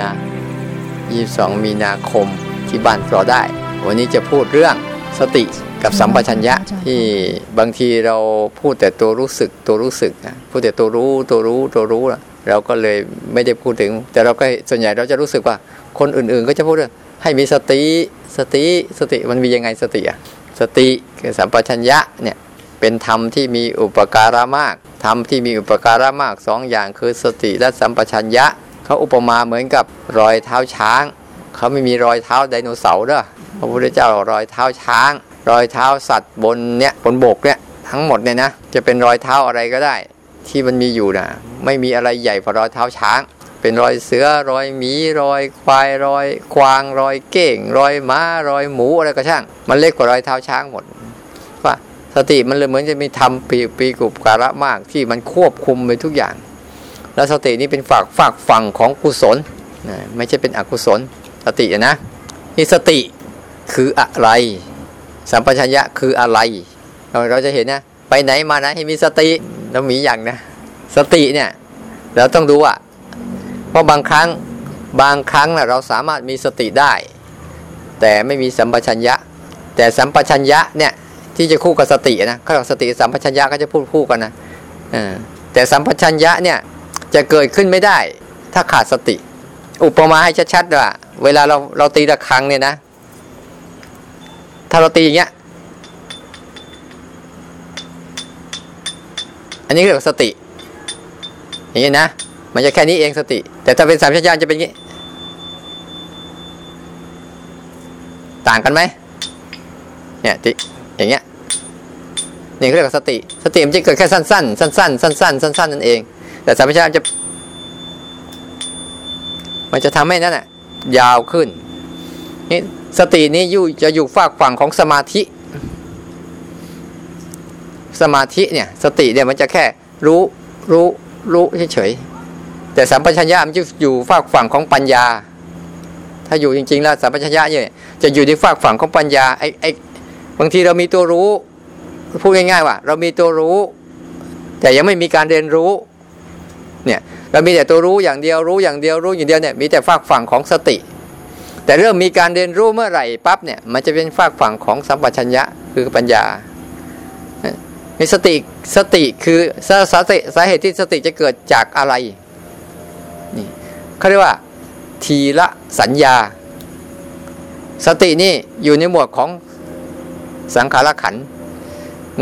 นา 22 มีนาคมที่บ้านรอได้ วันนี้จะพูดเรื่องสติกับสัมปชัญญะที่บางทีเราพูดแต่ตัวรู้สึกตัวรู้สึกนะพูดแต่ตัวรู้ตัวรู้ตัวรู้นะเราก็เลยไม่ได้พูดถึง แต่เราก็ส่วนใหญ่เราจะรู้สึกว่าคนอื่นๆ ก็จะพูดเรื่องให้มีสติสติสติมันมียังไงสติอะสติกับสัมปชัญญะเนี่ยเป็นธรรมที่มีอุปการะมากธรรมที่มีอุปการะมากสองอย่างคือสติและสัมปชัญญะ เขาอุปมาเหมือนกับรอยเท้าช้าง เขาไม่มีรอยเท้าไดโนเสาร์เด้อพระพุทธเจ้ารอยเท้าช้าง รอยเท้าสัตว์บนเนี่ยบนบกเนี่ยทั้งหมดเนี่ยนะจะเป็นรอยเท้าอะไรก็ได้ ที่มันมีอยู่นะไม่มีอะไรใหญ่กว่ารอยเท้าช้าง เป็นรอยเสือรอยหมีรอยควายรอยควางรอยเก่งรอยม้ารอยหมูอะไรก็ช่าง มันเล็กกว่ารอยเท้าช้างหมดว่าสติมันเลยเหมือนจะมีทำปีปีกุบการะมากที่มันควบคุมไปทุกอย่าง แล้วสตินี้เป็นฝากฝากฝั่งของกุศลนะไม่ใช่เป็นอกุศลสตินะนี่สติคืออะไร สัมปชัญญะคืออะไร เราเราจะเห็นนะไปไหนมาไหนให้มีสติเรามีอย่างนะสติเนี่ยเราต้องดูอะเพราะบางครั้งบางครั้งนะเราสามารถมีสติได้ แต่ไม่มีสัมปชัญญะ แต่สัมปชัญญะเนี่ยที่จะคู่กับสตินะเขาบอกสติสัมปชัญญะก็จะพูดคู่กันนะแต่สัมปชัญญะเนี่ย จะเกิดขึ้นไม่ได้ ถ้าขาดสติ อุปมาให้ชัดๆว่าเวลาเราเราตีระฆังเนี่ยนะ ถ้าเราตีอย่างเงี้ย อันนี้เรียกว่าสติ อย่างนี้นะ มันจะแค่นี้เองสติ แต่ถ้าเป็นสามชัญญาจะเป็นอย่างนี้ ต่างกันไหมเนี่ยติอย่างเงี้ยนี่เรียกว่าสติ สติมันจะเกิดแค่สั้นๆ สั้นๆ สั้นๆ สั้นๆ นั่นเอง แต่สามปชัญญาจะ มันจะทำให้นั่นแหละยาวขึ้นนี่สตินี้อยู่จะอยู่ฝากฝั่งของสมาธิ สมาธิเนี่ย สติเนี่ยมันจะแค่รู้รู้รู้เฉยๆแต่สัมปชัญญะมันจะอยู่ฝากฝั่งของปัญญา ถ้าอยู่จริงๆแล้วสัมปชัญญะเนี่ยจะอยู่ในฝากฝั่งของปัญญาไอ้ไอ้บางทีเรามีตัวรู้พูดง่ายๆว่า เรามีตัวรู้ แต่ยังไม่มีการเรียนรู้ เนี่ยเรามีแต่ตัวรู้อย่างเดียวรู้อย่างเดียวรู้อย่างเดียวเนี่ยมีแต่ฝากฝั่งของสติ แต่เริ่มมีการเรียนรู้เมื่อไหร่ปั๊บเนี่ยมันจะเป็นฝากฝั่งของสัมปชัญญะคือปัญญาในสติสติคือสาสติสาเหตุที่สติจะเกิดจากอะไรนี่เขาเรียกว่า ทีละสัญญา สตินี่อยู่ในหมวดของสังขารขัน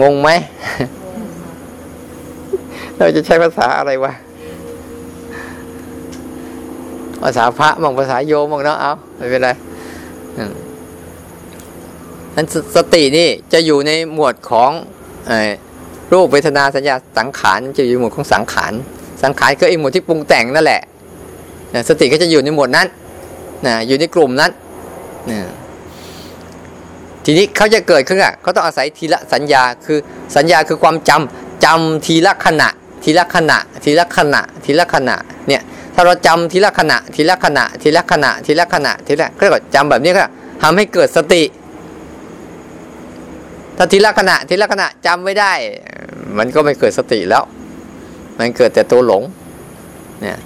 งงไหม เราจะใช้ภาษาอะไรวะ ภาษาพระบางภาษาโยมบางเนาะเอาไม่เป็นไรนั้นสตินี่จะอยู่ในหมวดของรูปเวทนาสัญญาสังขารจะอยู่หมวดของสังขารสังขารก็ไอหมวดที่ปรุงแต่งนั่นแหละสติก็จะอยู่ในหมวดนั้นนะอยู่ในกลุ่มนั้นนะทีนี้เขาจะเกิดขึ้นอะเขาต้องอาศัยทีละสัญญาคือสัญญาคือความจำจำทีละขณะ ทีละขณะ ทีละขณะ ทีละขณะเนี่ย ถ้าเราจำทีละขณะทีละขณะทีละขณะทีละขณะทีละเรียกว่าจำแบบนี้ก็ทำให้เกิดสติ ถ้าทีละขณะทีละขณะจำไม่ได้ มันก็ไม่เกิดสติแล้ว มันเกิดแต่ตัวหลง เนี่ย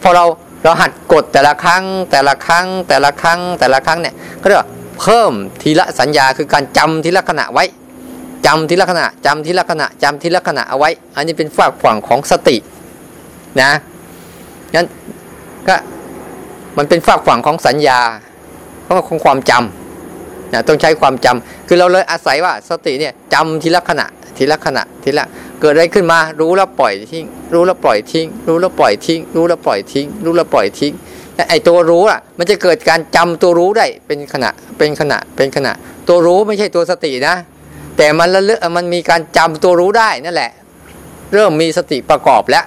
เพอเราเราหัดกดแต่ละครั้ง แต่ละครั้ง แต่ละครั้ง แต่ละครั้งเนี่ยก็เรียกว่าเพิ่มทีละสัญญาคือการจำทีละขณะไว้จำทีละขณะจำทีละขณะจำทีละขณะเอาไว้ อันนี้เป็นฝากฝั่งของสตินะ งั้นก็มันเป็นฝากฝั่งของสัญญาเพราะของความจำนะต้องใช้ความจำคือเราเลยอาศัยว่าสติเนี่ยจำทีละขณะทีละขณะทีละเกิดอะไรขึ้นมา รู้แล้วปล่อยทิ้ง รู้แล้วปล่อยทิ้ง รู้แล้วปล่อยทิ้ง รู้แล้วปล่อยทิ้ง รู้แล้วปล่อยทิ้งไอ้ตัวรู้อะ มันจะเกิดการจำตัวรู้ได้เป็นขณะเป็นขณะเป็นขณะ ตัวรู้ไม่ใช่ตัวสตินะ แต่มันละเลือมันมีการจำตัวรู้ได้นั่นแหละ เริ่มมีสติประกอบแล้ว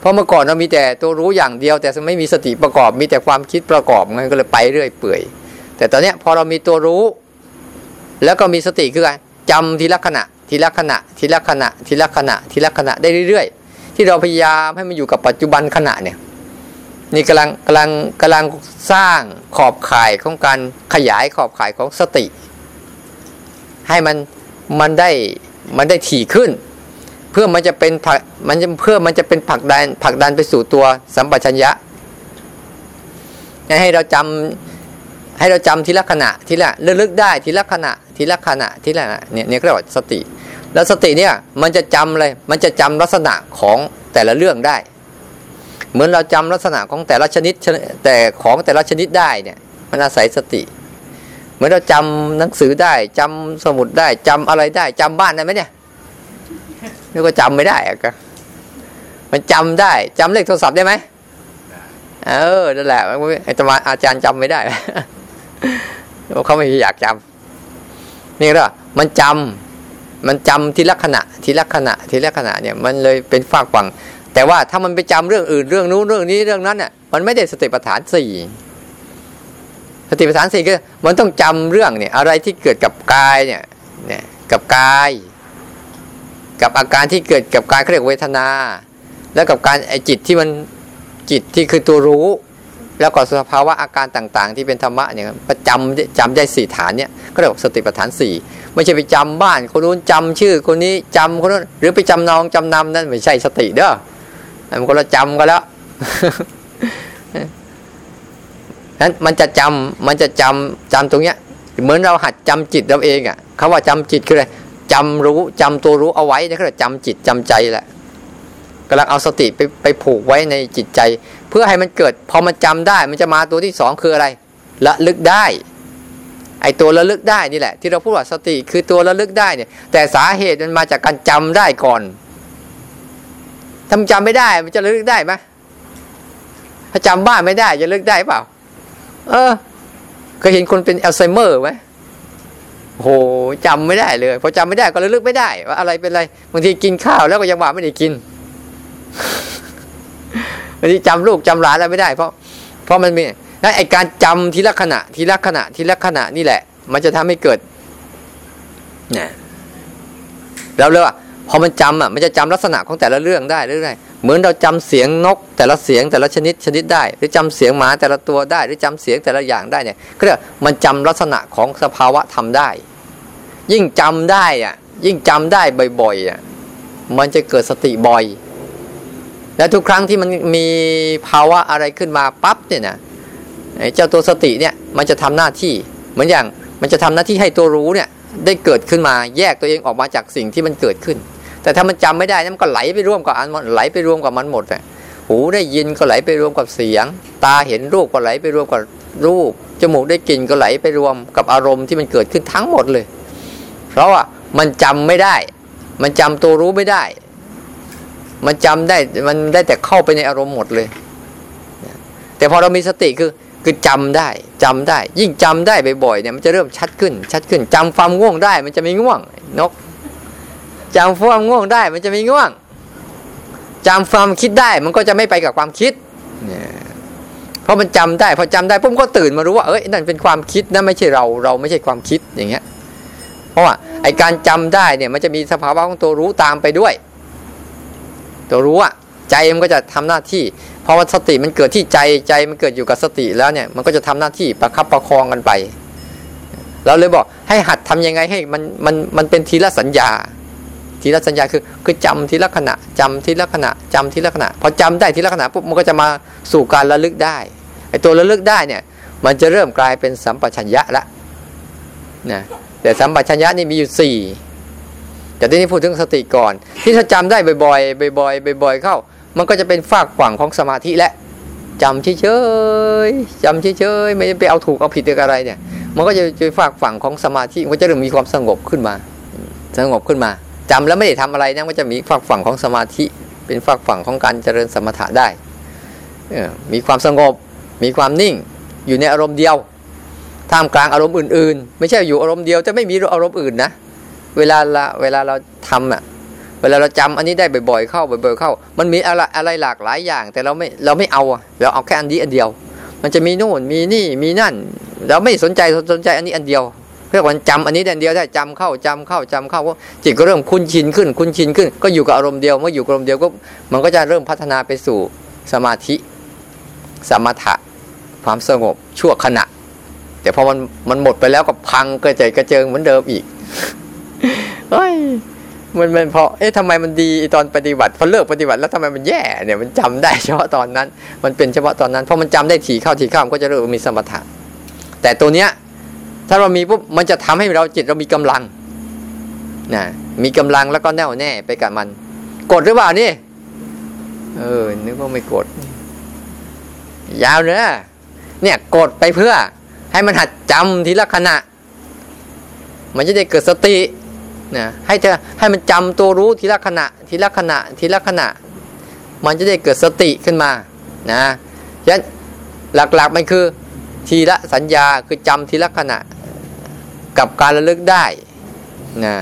เพราะเมื่อก่อนเรามีแต่ตัวรู้อย่างเดียว แต่ไม่มีสติประกอบมีแต่ความคิดประกอบมันก็เลยไปเรื่อยเปื่อย แต่ตอนนี้พอเรามีตัวรู้ แล้วก็มีสติคือการจำทีละขณะ ทีละขณะ ทีละขณะ ทีละขณะ ทีละขณะได้เรื่อยๆ ที่เราพยายามให้มันอยู่กับปัจจุบันขณะเนี่ยนี่กำลังกำลังกำลังสร้างขอบข่ายของการขยายขอบข่ายของสติ ให้มันมันได้มันได้ถี่ขึ้น เพื่อมันจะเป็นผักมันจะเพื่อมันจะเป็นผักดันผักดันไปสู่ตัวสัมปชัญญะให้เราจำให้เราจำทีละขณะทีละระลึกได้ทีละขณะทีละขณะทีละเนี่ยเนี่ยเรียกว่าสติ แล้วสติเนี่ยมันจะจำเลยมันจะจำลักษณะของแต่ละเรื่องได้ เหมือนเราจำลักษณะของแต่ละชนิดแต่ของแต่ละชนิดได้เนี่ยมันอาศัยสติ เหมือนเราจำหนังสือได้จำสมุดได้จำอะไรได้จำบ้านได้ไหมเนี่ย นี่ก็จำไม่ได้อะก็มันจำได้จำเลขโทรศัพท์ได้ไหมเออนั่นแหละไอ้ตมาอาจารย์จำไม่ได้เขาไม่อยากจำนี่ก็มันจำมันจำทีละขณะ ทีละขณะ ทีละขณะเนี่ย มันเลยเป็นฝากฝัง แต่ว่าถ้ามันไปจำเรื่องอื่นเรื่องนู้นเรื่องนี้เรื่องนั้นเนี่ยมันไม่ได้สติปัฏฐานสี่สติปัฏฐานสี่คือมันต้องจำเรื่องเนี่ย อะไรที่เกิดกับกายเนี่ย เนี่ย กับกาย กับอาการที่เกิดกับกายเขาเรียกเวทนา แล้วกับการไอจิตที่มันจิตที่คือตัวรู้ แล้วก็สภาวะอาการต่างๆ ที่เป็นธรรมะเนี่ยประจำจำได้สี่ฐานเนี่ยก็เรียกสติปัฏฐานสี่ไม่ใช่ไปจำบ้านคนนู้นจำชื่อคนนี้จำคนนู้นหรือไปจำนองจำนำนั่นไม่ใช่สติเด้อมันคนละจำกันแล้วนั้นมันจะจำมันจะจำจำตรงเนี้ยเหมือนเราหัดจำจิตเราเองอะคาว่าจำจิตคืออะไร จำรู้จำตัวรู้เอาไว้นี่คือจำจิตจำใจแหละกำลังเอาสติไปไปผูกไว้ในจิตใจ เพื่อให้มันเกิด พอมันจำได้มันจะมาตัวที่สองคืออะไรละลึกได้ ไอตัวระลึกได้นี่แหละ ที่เราพูดว่าสติคือตัวระลึกได้เนี่ย แต่สาเหตุมันมาจากการจำได้ก่อนทำจำไม่ได้มันจะระลึกได้ไหมถ้าจำบ้านไม่ได้จะระลึกได้เปล่า เออเคยเห็นคนเป็นอัลไซเมอร์ไหม โหจำไม่ได้เลยพอจำไม่ได้ก็ระลึกไม่ได้ ว่าอะไรเป็นอะไรบางทีกินข้าวแล้วก็ยังว่าไม่ได้กินบางทีจำลูกจำหลานอะไรไม่ได้ เพราะ เพราะมันมีนั่นไอการจำทีละขณะ ทีละขณะ ทีละขณะนี่แหละ มันจะทำให้เกิดเนี่ยแล้วเลยว่า พอมันจำอะมันจะจำลักษณะของแต่ละเรื่องได้เรื่อยๆเหมือนเราจำเสียงนกแต่ละเสียงแต่ละชนิดชนิดได้ หรือจำเสียงหมาแต่ละตัวได้ หรือจำเสียงแต่ละอย่างได้เนี่ยก็เรียกมันจำลักษณะของสภาวะทำได้ ยิ่งจำได้อะยิ่งจำได้บ่อยๆอะมันจะเกิดสติบ่อย และทุกครั้งที่มันมีภาวะอะไรขึ้นมาปั๊บเนี่ยนะเจ้าตัวสติเนี่ยมันจะทำหน้าที่เหมือนอย่างมันจะทำหน้าที่ให้ตัวรู้เนี่ยได้เกิดขึ้นมาแยกตัวเองออกมาจากสิ่งที่มันเกิดขึ้น แต่ถ้ามันจำไม่ได้นั่นก็ไหลไปร่วมกับอันไหลไปรวมกับมันหมดเลยหูได้ยินก็ไหลไปรวมกับเสียง ตาเห็นรูปก็ไหลไปรวมกับรูปจมูกได้กลิ่นก็ไหลไปรวมกับอารมณ์ที่มันเกิดขึ้นทั้งหมดเลย เพราะว่ามันจำไม่ได้ มันจำตัวรู้ไม่ได้ มันจำได้มันได้แต่เข้าไปในอารมณ์หมดเลย แต่พอเรามีสติคือคือจำได้จำได้ ยิ่งจำได้บ่อยๆเนี่ยมันจะเริ่มชัดขึ้น ชัดขึ้นจำความง่วงได้ มันจะไม่ง่วงนก จำความง่วงได้มันจะไม่ง่วงจำความคิดได้มันก็จะไม่ไปกับความคิดเนี่ยเพราะมันจำได้ พอจำได้ปุ๊บก็ตื่นมารู้ว่าเอ้ยนั่นเป็นความคิดนะไม่ใช่เราเราไม่ใช่ความคิดอย่างเงี้ย เพราะว่าไอการจำได้เนี่ย มันจะมีสภาวะของตัวรู้ตามไปด้วย ตัวรู้อะใจมันก็จะทำหน้าที่เพราะว่าสติมันเกิดที่ใจใจมันเกิดอยู่กับสติแล้วเนี่ย มันก็จะทำหน้าที่ประคับประคองกันไปเราเลยบอกให้หัดทํำยังไงให้มันมันมันเป็นทีละสัญญา ทีละสัญญาคือคือจำทีละขณะจำทีละขณะจำทีละขณะ พอจำได้ทีละขณะปุ๊บมันก็จะมาสู่การระลึกได้ไอ้ตัวระลึกได้เนี่ยมันจะเริ่มกลายเป็นสัมปชัญญะละนะแต่สัมปชัญญะนี่มีอยู่สี่แต่ที่นี้พูดถึงสติก่อน ที่ถ้าจำได้บ่อยๆบ่อยๆบ่อยๆเข้า มันก็จะเป็นฝากฝั่งของสมาธิและจำเฉยๆจำเฉยๆไม่ไปเอาถูกเอาผิดอะไรเนี่ย มันก็จะจะฝากฝั่งของสมาธิมันจะเริ่มมีความสงบขึ้นมา สงบขึ้นมา จำแล้วไม่ได้ทำอะไรนะมันจะมีฝากฝั่งของสมาธิ เป็นฝากฝั่งของการเจริญสมถะได้ มีความสงบ มีความนิ่ง อยู่ในอารมณ์เดียว ท่ามกลางอารมณ์อื่น ๆ ไม่ใช่อยู่อารมณ์เดียวจะไม่มีอารมณ์อื่นนะ เวลาละเวลาเราทำอะ เวลาเราจำอันนี้ได้บ่อยๆเข้าบ่อย ๆ เข้า มันมีอะไรอะไรหลากหลายอย่าง แต่เราไม่เราไม่เอาเราเอาแค่อันนี้อันเดียว มันจะมีโน่นมีนี่มีนั่น เราไม่สนใจสนใจอันนี้อันเดียว เพื่อวันจำอันนี้อันเดียวได้จำเข้าจำเข้าจำเข้าจิตก็เริ่มคุ้นชินขึ้น คุ้นชินขึ้น ก็อยู่กับอารมณ์เดียวเมื่ออยู่กับอารมณ์เดียวก็มันก็จะเริ่มพัฒนาไปสู่สมาธิ สมถะ ความสงบชั่วขณะ แต่พอมันมันหมดไปแล้วก็พังกระเจิดกระเจิงเหมือนเดิมอีกเฮ้ยมันมันพอเอ๊ะทำไมมันดีตอนปฏิบัติพอเลิกปฏิบัติแล้วทำไมมันแย่เนี่ยมันจำได้เฉพาะตอนนั้น มันเป็นเฉพาะตอนนั้นเพราะมันจำได้ถี่เข้าถี่เข้ามันก็จะเริ่มมีสมถะแต่ตัวเนี้ย ถ้าเรามีปุ๊บมันจะทำให้เราจิตเรามีกำลังนะมีกำลังแล้วก็แน่วแน่ไปกับมันกดหรือเปล่านี่ เออนึกว่าไม่กด ยาวเนอะเนี่ยกดไปเพื่อ ให้มันหัดจำทีละขณะ มันจะได้เกิดสตินะให้เธอให้มันจำตัวรู้ทีละขณะ ทีละขณะ ทีละขณะ มันจะได้เกิดสติขึ้นมา นะฉะนั้นหลักๆมันคือ ทีละสัญญาคือจำทีละขณะ กับการระลึกได้นะ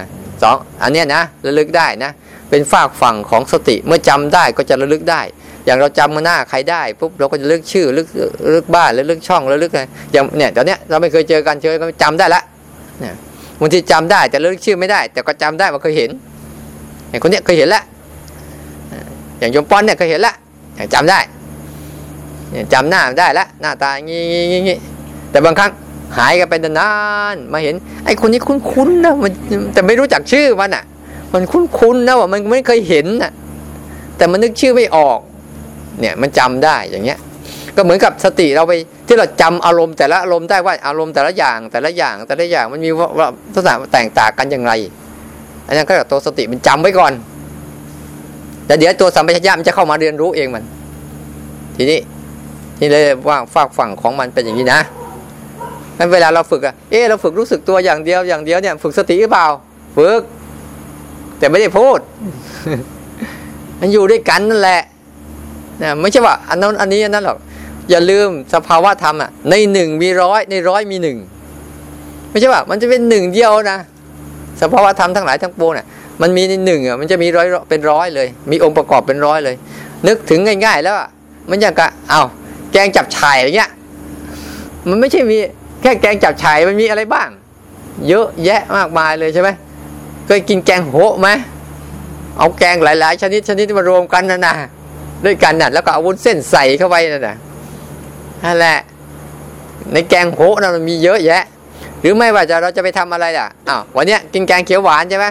สองอันเนี้ยนะระลึกได้นะเป็นฝากฝั่งของสติเมื่อจำได้ก็จะระลึกได้ อย่างเราจำมาหน้าใครได้ปุ๊บเราก็จะเลือกชื่อลึกลึกบ้านลึกช่องลึกอะไรอย่างเนี่ยตอนเนี้ยเราไม่เคยเจอกันเจอกันจำได้ละเนี่ยบางทีจำได้แต่ลึกชื่อไม่ได้ แต่ก็จำได้ว่าเคยเห็นอย่างคนเนี้ยเคยเห็นล้วอย่างยมป้อนเนี่ยเคยเห็นล้วจำได้จำหน้าได้ล้วหน้าตางี้งี้งี้แต่บางครั้ง หายกันไปนานมาเห็น ไอ้คนนี้คุ้นๆนะมันแต่ไม่รู้จักชื่อมันอะ มันคุ้นๆนะว่ามันไม่เคยเห็นน่ะ แต่มันนึกชื่อไม่ออก เนี่ยมันจำได้อย่างเงี้ย ก็เหมือนกับสติเราไปที่เราจำอารมณ์แต่ละอารมณ์ได้ว่าอารมณ์แต่ละอย่าง แต่ละอย่างแต่ละอย่างมันมีว่าลักษณะแตกต่างกันอย่างไรอันนั้นก็ตัวสติมันจำไว้ก่อนแต่เดี๋ยวตัวสัมปชัญญะมันจะเข้ามาเรียนรู้เองมัน ทีนี้นี่เลยว่าฝากฝั่งของมันเป็นอย่างนี้นะ งั้นเวลาเราฝึกอะเออเราฝึกรู้สึกตัวอย่างเดียวอย่างเดียวเนี่ย ฝึกสติหรือเปล่า ฝึก แต่ไม่ได้พูด มันอยู่ด้วยกันนั่นแหละนะไม่ใช่ว่า อันนั้นอันนี้อันนั้นหรอกอย่าลืมสภาวะธรรมอะ ในหนึ่งมีร้อยในร้อยมีหนึ่งไม่ใช่ว่า มันจะเป็นหนึ่งเดียวนะสภาวะธรรมทั้งหลายทั้งปวงเนี่ยมันมีในหนึ่งอะมันจะมีร้อยเป็นร้อยเลย มีองค์ประกอบเป็นร้อยเลย นึกถึงง่าย ๆ แล้วอะมันอย่างกับเอาแกงจับฉ่ายอย่างเงี้ย มันไม่ใช่มี แค่แกงจับฉ่ายมันมีอะไรบ้าง เยอะแยะมากมายเลยใช่ไหมเคยกินแกงโหไหมเอาแกงหลาย ๆ ชนิดชนิดมารวมกันนะนะด้วยกันน่ะ แล้วก็เอาวุ้นเส้นใส่เข้าไปนั่นะนั่นแหละ ในแกงโหนะมันมีเยอะแยะ หรือไม่ว่าจะเราจะไปทำอะไรอะอ้าววันนี้กินแกงเขียวหวานใช่ไหม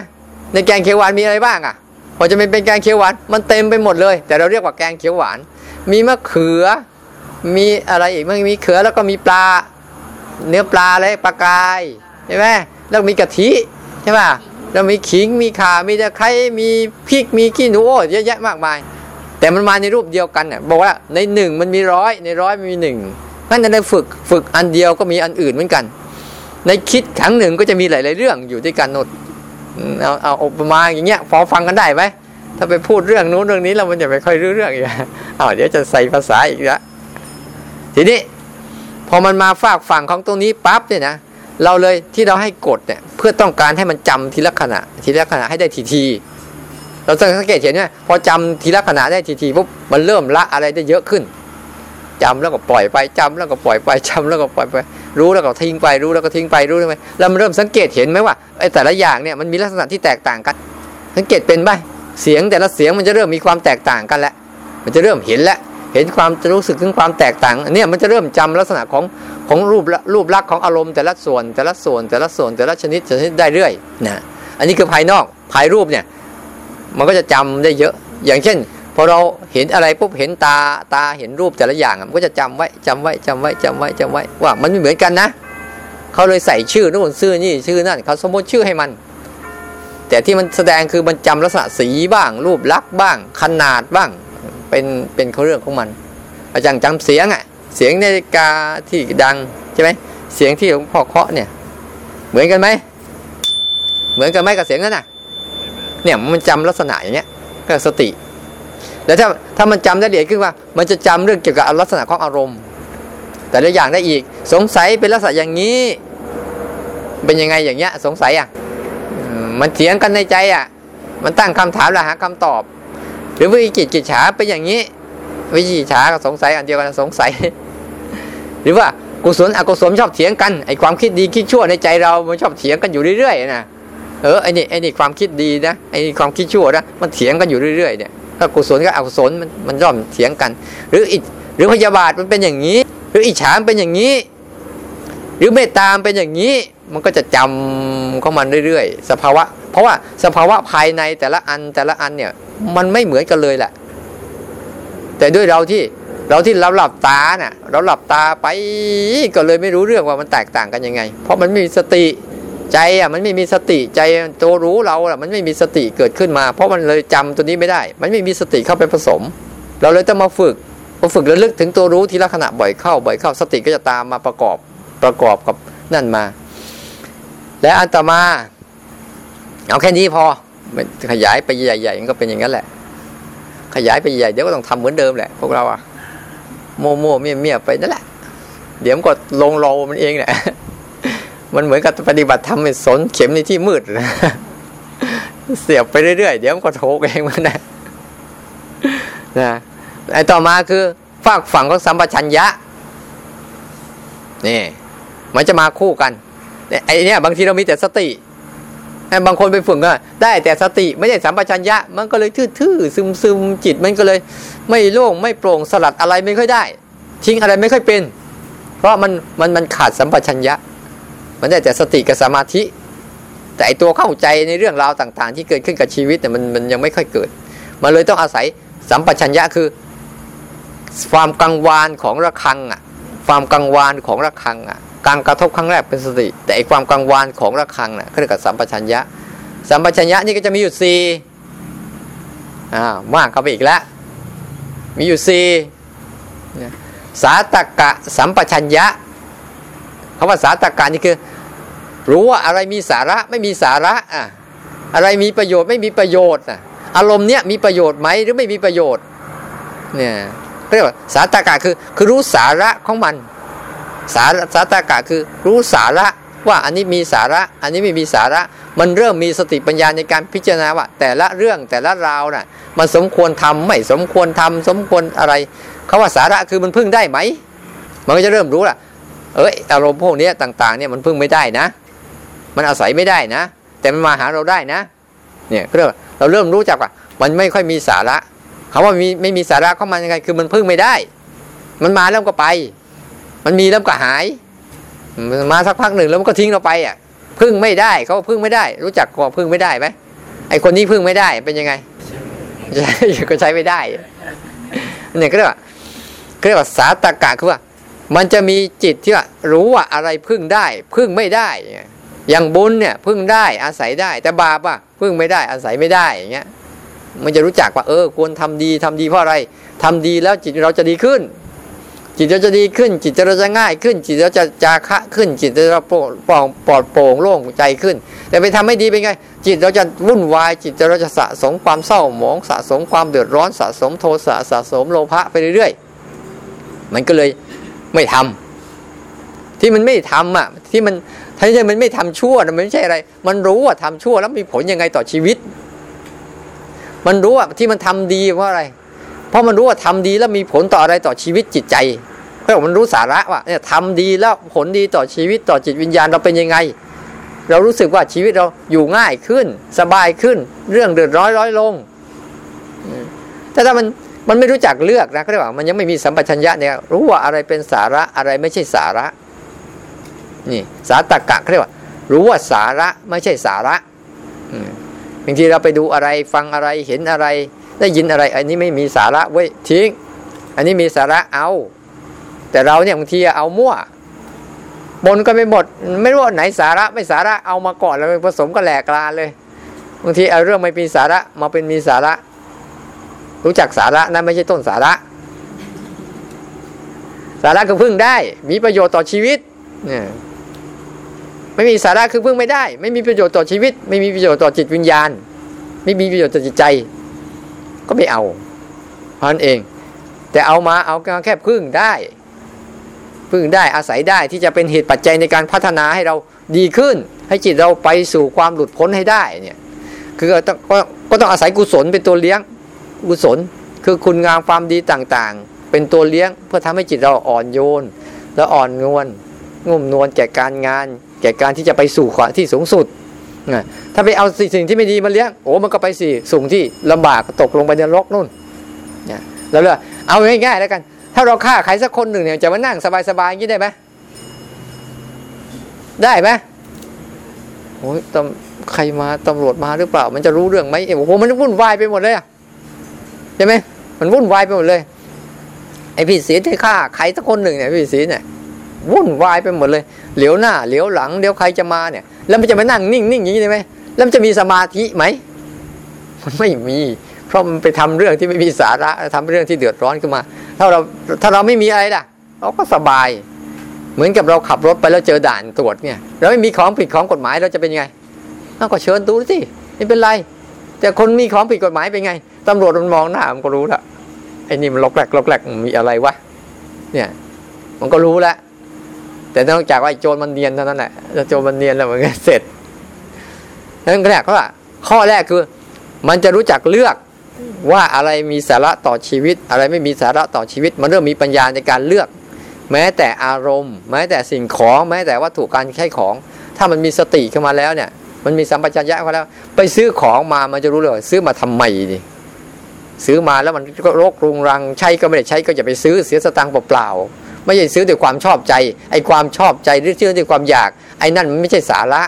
ในแกงเขียวหวานมีอะไรบ้างอะพอจะเป็นเป็นแกงเขียวหวานมันเต็มไปหมดเลย แต่เราเรียกว่าแกงเขียวหวาน มีมะเขือ มีอะไรอีกมันมีเขือแล้วก็มีปลา เนื้อปลาอะไรปลากายใช่ไหมแล้วมีกะทิใช่ป่ะแล้วมีขิงมีข่ามีตะไคร้มีพริกมีขี้หนูโอ้เยอะแยะมากมาย แต่มันมาในรูปเดียวกันเนี่ยบอกว่าในหนึ่งมันมีร้อยในร้อยมีหนึ่งเพราะฉะนั้นในฝึกฝึกอันเดียวก็มีอันอื่นเหมือนกัน ในคิดครั้งหนึ่งก็จะมีหลาย ๆ เรื่องอยู่ด้วยกันหมดเอาเอาอุปมาอย่างเงี้ยพอฟังกันได้ไหมถ้าไปพูดเรื่องนู้นเรื่องนี้เรามันจะไม่ค่อยรู้เรื่องอีกอ้าวเดี๋ยวจะใส่ภาษาอีกแล้วทีนี้ พอมันมาฝากฝั่งของตรงนี้ปั๊บเนี่ยนะเราเลยที่เราให้กดเนี่ยเพื่อต้องการให้มันจำทีละขณะ ทีละขณะให้ได้ทีทีเราสังเกตเห็นไหมพอจำทีละขณะได้ทีทีปุ๊บมันเริ่มละอะไรได้เยอะขึ้นจำแล้วก็ปล่อยไปจำแล้วก็ปล่อยไปจำแล้วก็ปล่อยไป รู้แล้วก็ทิ้งไปรู้แล้วก็ทิ้งไปรู้ไหมแล้วมันเริ่มสังเกตเห็นไหมว่าไอ้แต่ละอย่างเนี่ยมันมีลักษณะที่แตกต่างกัน สังเกตเป็นไหมเสียงแต่ละเสียงมันจะเริ่มมีความแตกต่างกันแล้วมันจะเริ่มเห็นแล้ว เห็นความรู้สึกถึงความแตกต่างเนี่ยมันจะเริ่มจำลักษณะของของรูปรูปลักษณ์ของอารมณ์แต่ละส่วนแต่ละส่วนแต่ละส่วนแต่ละชนิดชนิดได้เรื่อยนะอันนี้คือภายนอกภายรูปเนี่ยมันก็จะจำได้เยอะ อย่างเช่นพอเราเห็นอะไรปุ๊บเห็นตาตาเห็นรูปแต่ละอย่างมันก็จะจำไว้จำไว้จำไว้จำไว้จำไว้ว่ามันไม่เหมือนกันนะเขาเลยใส่ชื่อนู่นชื่อนี่ชื่อนั่นเขาสมมติชื่อให้มัน แต่ที่มันแสดงคือมันจำลักษณะสีบ้าง รูปลักษณ์บ้าง ขนาดบ้าง เป็นเป็นเขาเรื่องของมันอาจารย์จำเสียงอะ เสียงนาฬิกาที่ดังใช่ไหมเสียงที่หลวงพ่อเคาะเนี่ย เหมือนกันไหมเหมือนกันไหมกับเสียงนั้นน่ะ เนี่ยมันจำลักษณะอย่างเงี้ยก็สติ แล้วถ้าถ้ามันจำได้ละเอียดขึ้นว่า มันจะจำเรื่องเกี่ยวกับลักษณะของอารมณ์ แต่ละอย่างได้อีกสงสัยเป็นลักษณะอย่างนี้ เป็นยังไงอย่างเงี้ย สงสัยอะมันเถียงกันในใจอะ มันตั้งคำถามแล้วหาคำตอบ หรือวิจิตกิจฉาเป็นอย่างนี้ วิจิฉากับสงสัยอันเดียวกันสงสัย หรือว่ากุศลอกุศลชอบเถียงกันไอความคิดดีคิดชั่วในใจเรามันชอบเถียงกันอยู่เรื่อยๆนะเออไอนี่ไอนี่ความคิดดีนะไอนี่ความคิดชั่วนะมันเถียงกันอยู่เรื่อยๆเนี่ยถ้ากุศลกับอกุศลมันมันย่อมเถียงกัน หรืออิหรือพยาบาทมันเป็นอย่างนี้ หรืออิจฉาเป็นอย่างนี้ หรือเมตตามเป็นอย่างนี้ มันก็จะจำเข้ามันเรื่อยๆ สภาวะ เพราะว่าสภาวะภายในแต่ละอันแต่ละอันเนี่ย มันไม่เหมือนกันเลยแหละ แต่ด้วยเราที่เราที่เราหลับตาเนี่ยเราหลับตาไปก็เลยไม่รู้เรื่องว่ามันแตกต่างกันยังไง เพราะมันไม่มีสติใจอะมันไม่มีสติใจตัวรู้เราอะมันไม่มีสติเกิดขึ้นมา เพราะมันเลยจำตัวนี้ไม่ได้ มันไม่มีสติเข้าไปผสม เราเลยต้องมาฝึกพอฝึกระลึกถึงตัวรู้ทีละขณะบ่อยเข้าบ่อยเข้าสติก็จะตามมาประกอบประกอบกับนั่นมา และอันต่อมา เอาแค่นี้พอขยายไปใหญ่ๆก็เป็นอย่างนั้นแหละ ขยายไปใหญ่เดี๋ยวก็ต้องทำเหมือนเดิมแหละพวกเราอะโม่โม่เมียเมียไปนั่นแหละ เดี๋ยวมันก็ลงโลมันเองแหละมันเหมือนกับปฏิบัติธรรมสนเข็มในที่มืดนะเสียบไปเรื่อยๆเดี๋ยวมันก็โถกเองมันนะนะไอ้ต่อมาคือฝากฝั่งของสัมปชัญญะนี่มันจะมาคู่กัน ไอ้นี่บางทีเรามีแต่สติบางคนไปฝึกก็ได้แต่สติไม่ใช่สัมปชัญญะ มันก็เลยทื่อๆซึมๆจิตมันก็เลย ไม่โล่งไม่โปร่งสลัดอะไรไม่ค่อยได้ ทิ้งอะไรไม่ค่อยเป็น เพราะมันมันมันขาดสัมปชัญญะ มันได้แต่สติกับสมาธิ แต่ไอตัวเข้าใจในเรื่องราวต่างๆ ที่เกิดขึ้นกับชีวิตเนี่ยมันมันยังไม่ค่อยเกิด มันเลยต้องอาศัยสัมปชัญญะคือ ความกังวานของระฆังอะ ความกังวานของระฆังอะ การกระทบครั้งแรกเป็นสติ แต่ไอความกังวานของระฆังน่ะเขาเรียกว่าสัมปชัญญะ สัมปชัญญะนี่ก็จะมีอยู่สี่อ่ามากเข้าไปอีกแล้วมีอยู่สี่สาตกะสัมปชัญญะคำว่าสาตกะนี่คือ รู้ว่าอะไรมีสาระไม่มีสาระอะอะไรมีประโยชน์ไม่มีประโยชน์อะอารมณ์เนี้ยมีประโยชน์ไหมหรือไม่มีประโยชน์เนี่ยเรียกว่าสาตากะคือคือรู้สาระของมัน สาสาตากะคือรู้สาระว่าอันนี้มีสาระ อันนี้ไม่มีสาระ มันเริ่มมีสติปัญญาในการพิจารณาว่า แต่ละเรื่องแต่ละราวน่ะมันสมควรทำไม่สมควรทำสมควรอะไรเขาว่าสาระคือมันพึ่งได้ไหม มันก็จะเริ่มรู้ล่ะ เอ้ยอารมณ์พวกนี้ต่างๆเนี่ยมันพึ่งไม่ได้นะ มันอาศัยไม่ได้นะ แต่มันมาหาเราได้นะ เนี่ยเรื่องเราเริ่มรู้จักว่ามันไม่ค่อยมีสาระคาว่ามีไม่มีสาระเข้ามายังไงคือมันพึ่งไม่ได้ มันมาแล้วก็ไป มันมีแล้วก็หาย มาสักพักหนึ่งแล้วมันก็ทิ้งเราไปอะพึ่งไม่ได้เขาพึ่งไม่ได้ รู้จักก็พึ่งไม่ได้ไหมไอคนนี้พึ่งไม่ได้เป็นยังไงก็ใช้ไม่ได้เนี่ยก็เรียกว่าก็เรียกว่าสาตากะคือว่า มันจะมีจิตที่ว่า รู้ว่าอะไรพึ่งได้ พึ่งไม่ได้อย่างบุญเนี่ย พึ่งได้อาศัยได้ แต่บาปอะพึ่งไม่ได้อาศัยไม่ได้อย่างเงี้ยมันจะรู้จักว่าเออควรทำดีทำดีเพราะอะไรทำดีแล้วจิตเราจะดีขึ้น จิตเราจะดีขึ้น จิตเราจะง่ายขึ้น จิตเราจะจาคะขึ้น จิตเราปลอดปลอดโปร่งโล่งใจขึ้น แต่ไปทำไม่ดีเป็นไง จิตเราจะวุ่นวาย จิตเราจะสะสมความเศร้าหมองสะสมความเดือดร้อนสะสมโทสะสะสมโลภะไปเรื่อยๆ มันก็เลยไม่ทำที่มันไม่ทำอะที่มันถ้าใจมันไม่ทำชั่วมันไม่ใช่อะไร มันรู้ว่าทำชั่วแล้วมีผลยังไงต่อชีวิต มันรู้ว่าที่มันทำดีเพราะอะไร เพราะมันรู้ว่าทำดีแล้วมีผลต่ออะไรต่อชีวิตจิตใจเพราะมันรู้สาระว่าเนี่ยทำดีแล้วผลดีต่อชีวิตต่อจิตวิญญาณเราเป็นยังไง เรารู้สึกว่าชีวิตเราอยู่ง่ายขึ้น สบายขึ้น เรื่องเดือดร้อนร้อยลง แต่ถ้ามันมันไม่รู้จักเลือกนะก็เรียกว่ามันยังไม่มีสัมปชัญญะเนี่ยรู้ว่าอะไรเป็นสาระอะไรไม่ใช่สาระ นี่ สาตกะเขาเรียกว่า รู้ว่าสาระไม่ใช่สาระบางทีเราไปดูอะไรฟังอะไรเห็นอะไร ได้ยินอะไร อันนี้ไม่มีสาระเว้ยทิ้ง อันนี้มีสาระเอา แต่เราเนี่ยบางทีเอามั่วบนก็ไม่หมด ไม่รู้ว่าไหนสาระไม่สาระเอามาก่อนแล้วผสมก็แหลกลาเลยบางทีเอาเรื่องไม่มีสาระมาเป็นมีสาระ รู้จักสาระนั่นไม่ใช่ต้นสาระ สาระก็พึ่งได้ มีประโยชน์ต่อชีวิตเนี่ยไม่มีสาระคือพึ่งไม่ได้ ไม่มีประโยชน์ต่อชีวิต ไม่มีประโยชน์ต่อจิตวิญญาณ ไม่มีประโยชน์ต่อจิตใจ ก็ไม่เอาเพราะนั้นเอง แต่เอามาเอาแค่พึ่งได้พึ่งได้อาศัยได้ที่จะเป็นเหตุปัจจัยในการพัฒนาให้เราดีขึ้น ให้จิตเราไปสู่ความหลุดพ้นให้ได้เนี่ยคือก็ก็ต้องอาศัยกุศลเป็นตัวเลี้ยงกุศล คือคุณงามความดีต่างๆ เป็นตัวเลี้ยงเพื่อทำให้จิตเราอ่อนโยน และอ่อนนวลงุ่มนวลแก่การงาน แก่การที่จะไปสู่ขวาที่สูงสุดนะ ถ้าไปเอาสิ่งที่ไม่ดีมาเลี้ยงโอ้มันก็ไปสี่สูงที่ลำบากตกลงไปในรกนู่นเนะแล้วเลยเอาง่ายๆแล้วกัน ถ้าเราฆ่าใครสักคนหนึ่งเนี่ยจะมานั่งสบายๆอย่างนี้ได้ไหมได้ไหมโอ้ยตำใครมาตำรวจมาหรือเปล่า มันจะรู้เรื่องไหมโอ้โหมันวุ่นวายไปหมดเลยใช่ไหมมันวุ่นวายไปหมดเลยไอพี่ศีลที่ฆ่าใครสักคนหนึ่งเนี่ยพี่ศีลเนี่ยวุ่นวายไปหมดเลย เหลียวหน้า เหลียวหลังเดี๋ยวใครจะมาเนี่ย แล้วมันจะมานั่งนิ่งนิ่งอย่างนี้ได้ไหม แล้วมันจะมีสมาธิไหมมันไม่มี เพราะมันไปทำเรื่องที่ไม่มีสาระทำเรื่องที่เดือดร้อนขึ้นมา ถ้าเราถ้าเราไม่มีอะไรล่ะ เราก็สบาย เหมือนกับเราขับรถไปแล้วเจอด่านตรวจเนี่ย เราไม่มีของผิดของกฎหมายเราจะเป็นยังไงเราก็เชิญดูสิไม่เป็นไร แต่คนมีของผิดกฎหมายเป็นไงตำรวจมันมองหน้ามันก็รู้ละไอ้นี่มันล็อกแรกล็อกแรกมีอะไรวะเนี่ยมันก็รู้แล้วแต่นอกจากว่าโจรมันเนียนเท่านั้นแหละถ้าโจรมันเนียนแล้วมันก็เสร็จ นั่นแรกก็ว่าข้อแรกคือ มันจะรู้จักเลือกว่าอะไรมีสาระต่อชีวิต อะไรไม่มีสาระต่อชีวิต มันเริ่มมีปัญญาในการเลือก แม้แต่อารมณ์ แม้แต่สิ่งของ แม้แต่วัตถุการใช้ของ ถ้ามันมีสติขึ้นมาแล้วเนี่ย มันมีสัมปชัญญะเข้ามาแล้ว ไปซื้อของมามันจะรู้เลยซื้อมาทำไมดิซื้อมาแล้วมันก็รกรุงรังใช้ก็ไม่ได้ใช้ก็จะไปซื้อเสียสตังค์เปล่าๆไม่ใช่ซื้อด้วยความชอบใจไอ้ความชอบใจหรือซื้อด้วยความอยาก ไอ้นั่นมันไม่ใช่สาระ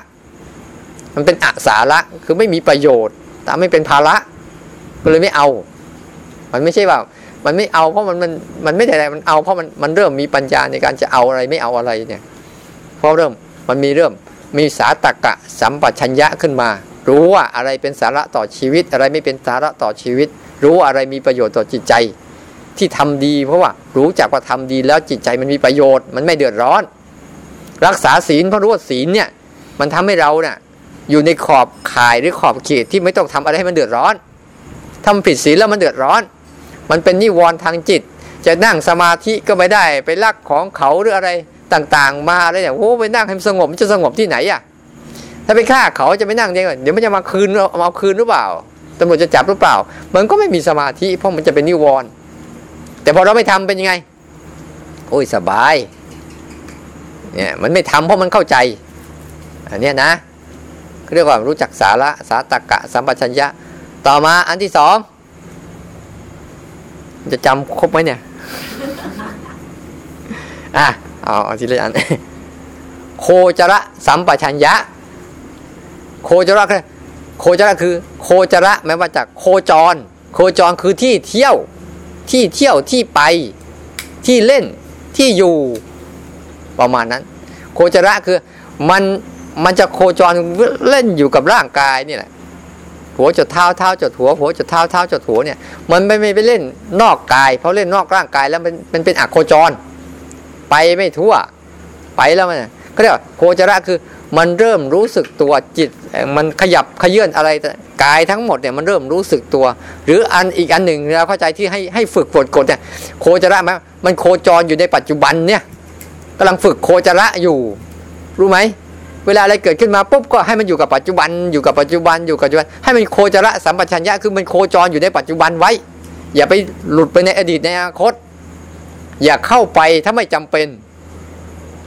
มันเป็นอสาระคือไม่มีประโยชน์แต่ไม่เป็นภาระก็เลยไม่เอา มันไม่ใช่ว่า มันไม่เอาเพราะมันมันมันไม่ได้อะไรมันเอาเพราะมันมันเริ่มมีปัญญาในการจะเอาอะไรไม่เอาอะไรเนี่ยเพราะเริ่มมันมีเริ่มมีสาตกะสัมปชัญญะขึ้นมา รู้ว่าอะไรเป็นสาระต่อชีวิต อะไรไม่เป็นสาระต่อชีวิต รู้อะไรมีประโยชน์ต่อจิตใจ ที่ทำดีเพราะว่ารู้จักว่าทำดีแล้วจิตใจมันมีประโยชน์ มันไม่เดือดร้อน รักษาศีลเพราะรู้ว่าศีลเนี่ย มันทำให้เราเนี่ย อยู่ในขอบข่ายหรือขอบเขตที่ไม่ต้องทำอะไรให้มันเดือดร้อนทำผิดศีลแล้วมันเดือดร้อน มันเป็นนิวรณ์ทางจิต จะนั่งสมาธิก็ไม่ได้ไปลักของเขาหรืออะไรต่างๆ มาอะไรอย่างโอ้ไปนั่งให้มันสงบมันจะสงบที่ไหนอะถ้าไปฆ่าเขาจะไปนั่งยังไงเดี๋ยวมันจะมาคืนเอาคืนหรือเปล่าตำรวจจะจับหรือเปล่า มันก็ไม่มีสมาธิเพราะมันจะเป็นนิวรณ์แต่พอเราไม่ทำเป็นยังไง โอ้ยสบายเนี่ยมันไม่ทำเพราะมันเข้าใจ อันนี้นะ เรียกว่ารู้จักสาระสาตกะ สัมปชัญญะ ต่อมาอันที่สองจะจำครบไหมเนี่ย อะ เอาเอาทีละอัน โคจระสัมปชัญญะ โคจระคือโคจระคือ โคจระแม้ว่าจากโคจร โคจรคือที่เที่ยว ที่เที่ยวที่ไป ที่เล่นที่อยู่ ประมาณนั้น โคจระคือมัน มันจะโคจรเล่นอยู่กับร่างกายนี่แหละหัวจดเท้าเท้าจดหัวหัวจดเท้าเท้าจดหัวเนี่ย มันไม่ไม่ไปเล่นนอกกายเพราะเล่นนอกร่างกายแล้วมันมันเป็นอโคจร ไปไม่ทั่ว ไปแล้วมันเขาเรียกว่าโคจระคือมันเริ่มรู้สึกตัวจิต มันขยับขยื่นอะไรกายทั้งหมดเนี่ยมันเริ่มรู้สึกตัว หรืออันอีกอันหนึ่งเราเข้าใจที่ให้ให้ฝึกฝนกดเนี่ยโคจระมันมันโคจรอยู่ในปัจจุบันเนี่ยกำลังฝึกโคจระอยู่ รู้ไหม เวลาอะไรเกิดขึ้นมาปุ๊บก็ให้มันอยู่กับปัจจุบันอยู่กับปัจจุบันอยู่กับปัจจุบัน ให้มันโคจรสัมปชัญญะคือมันโคจรอยู่ในปัจจุบันไว้ อย่าไปหลุดไปในอดีตในอนาคต อย่าเข้าไปถ้าไม่จำเป็น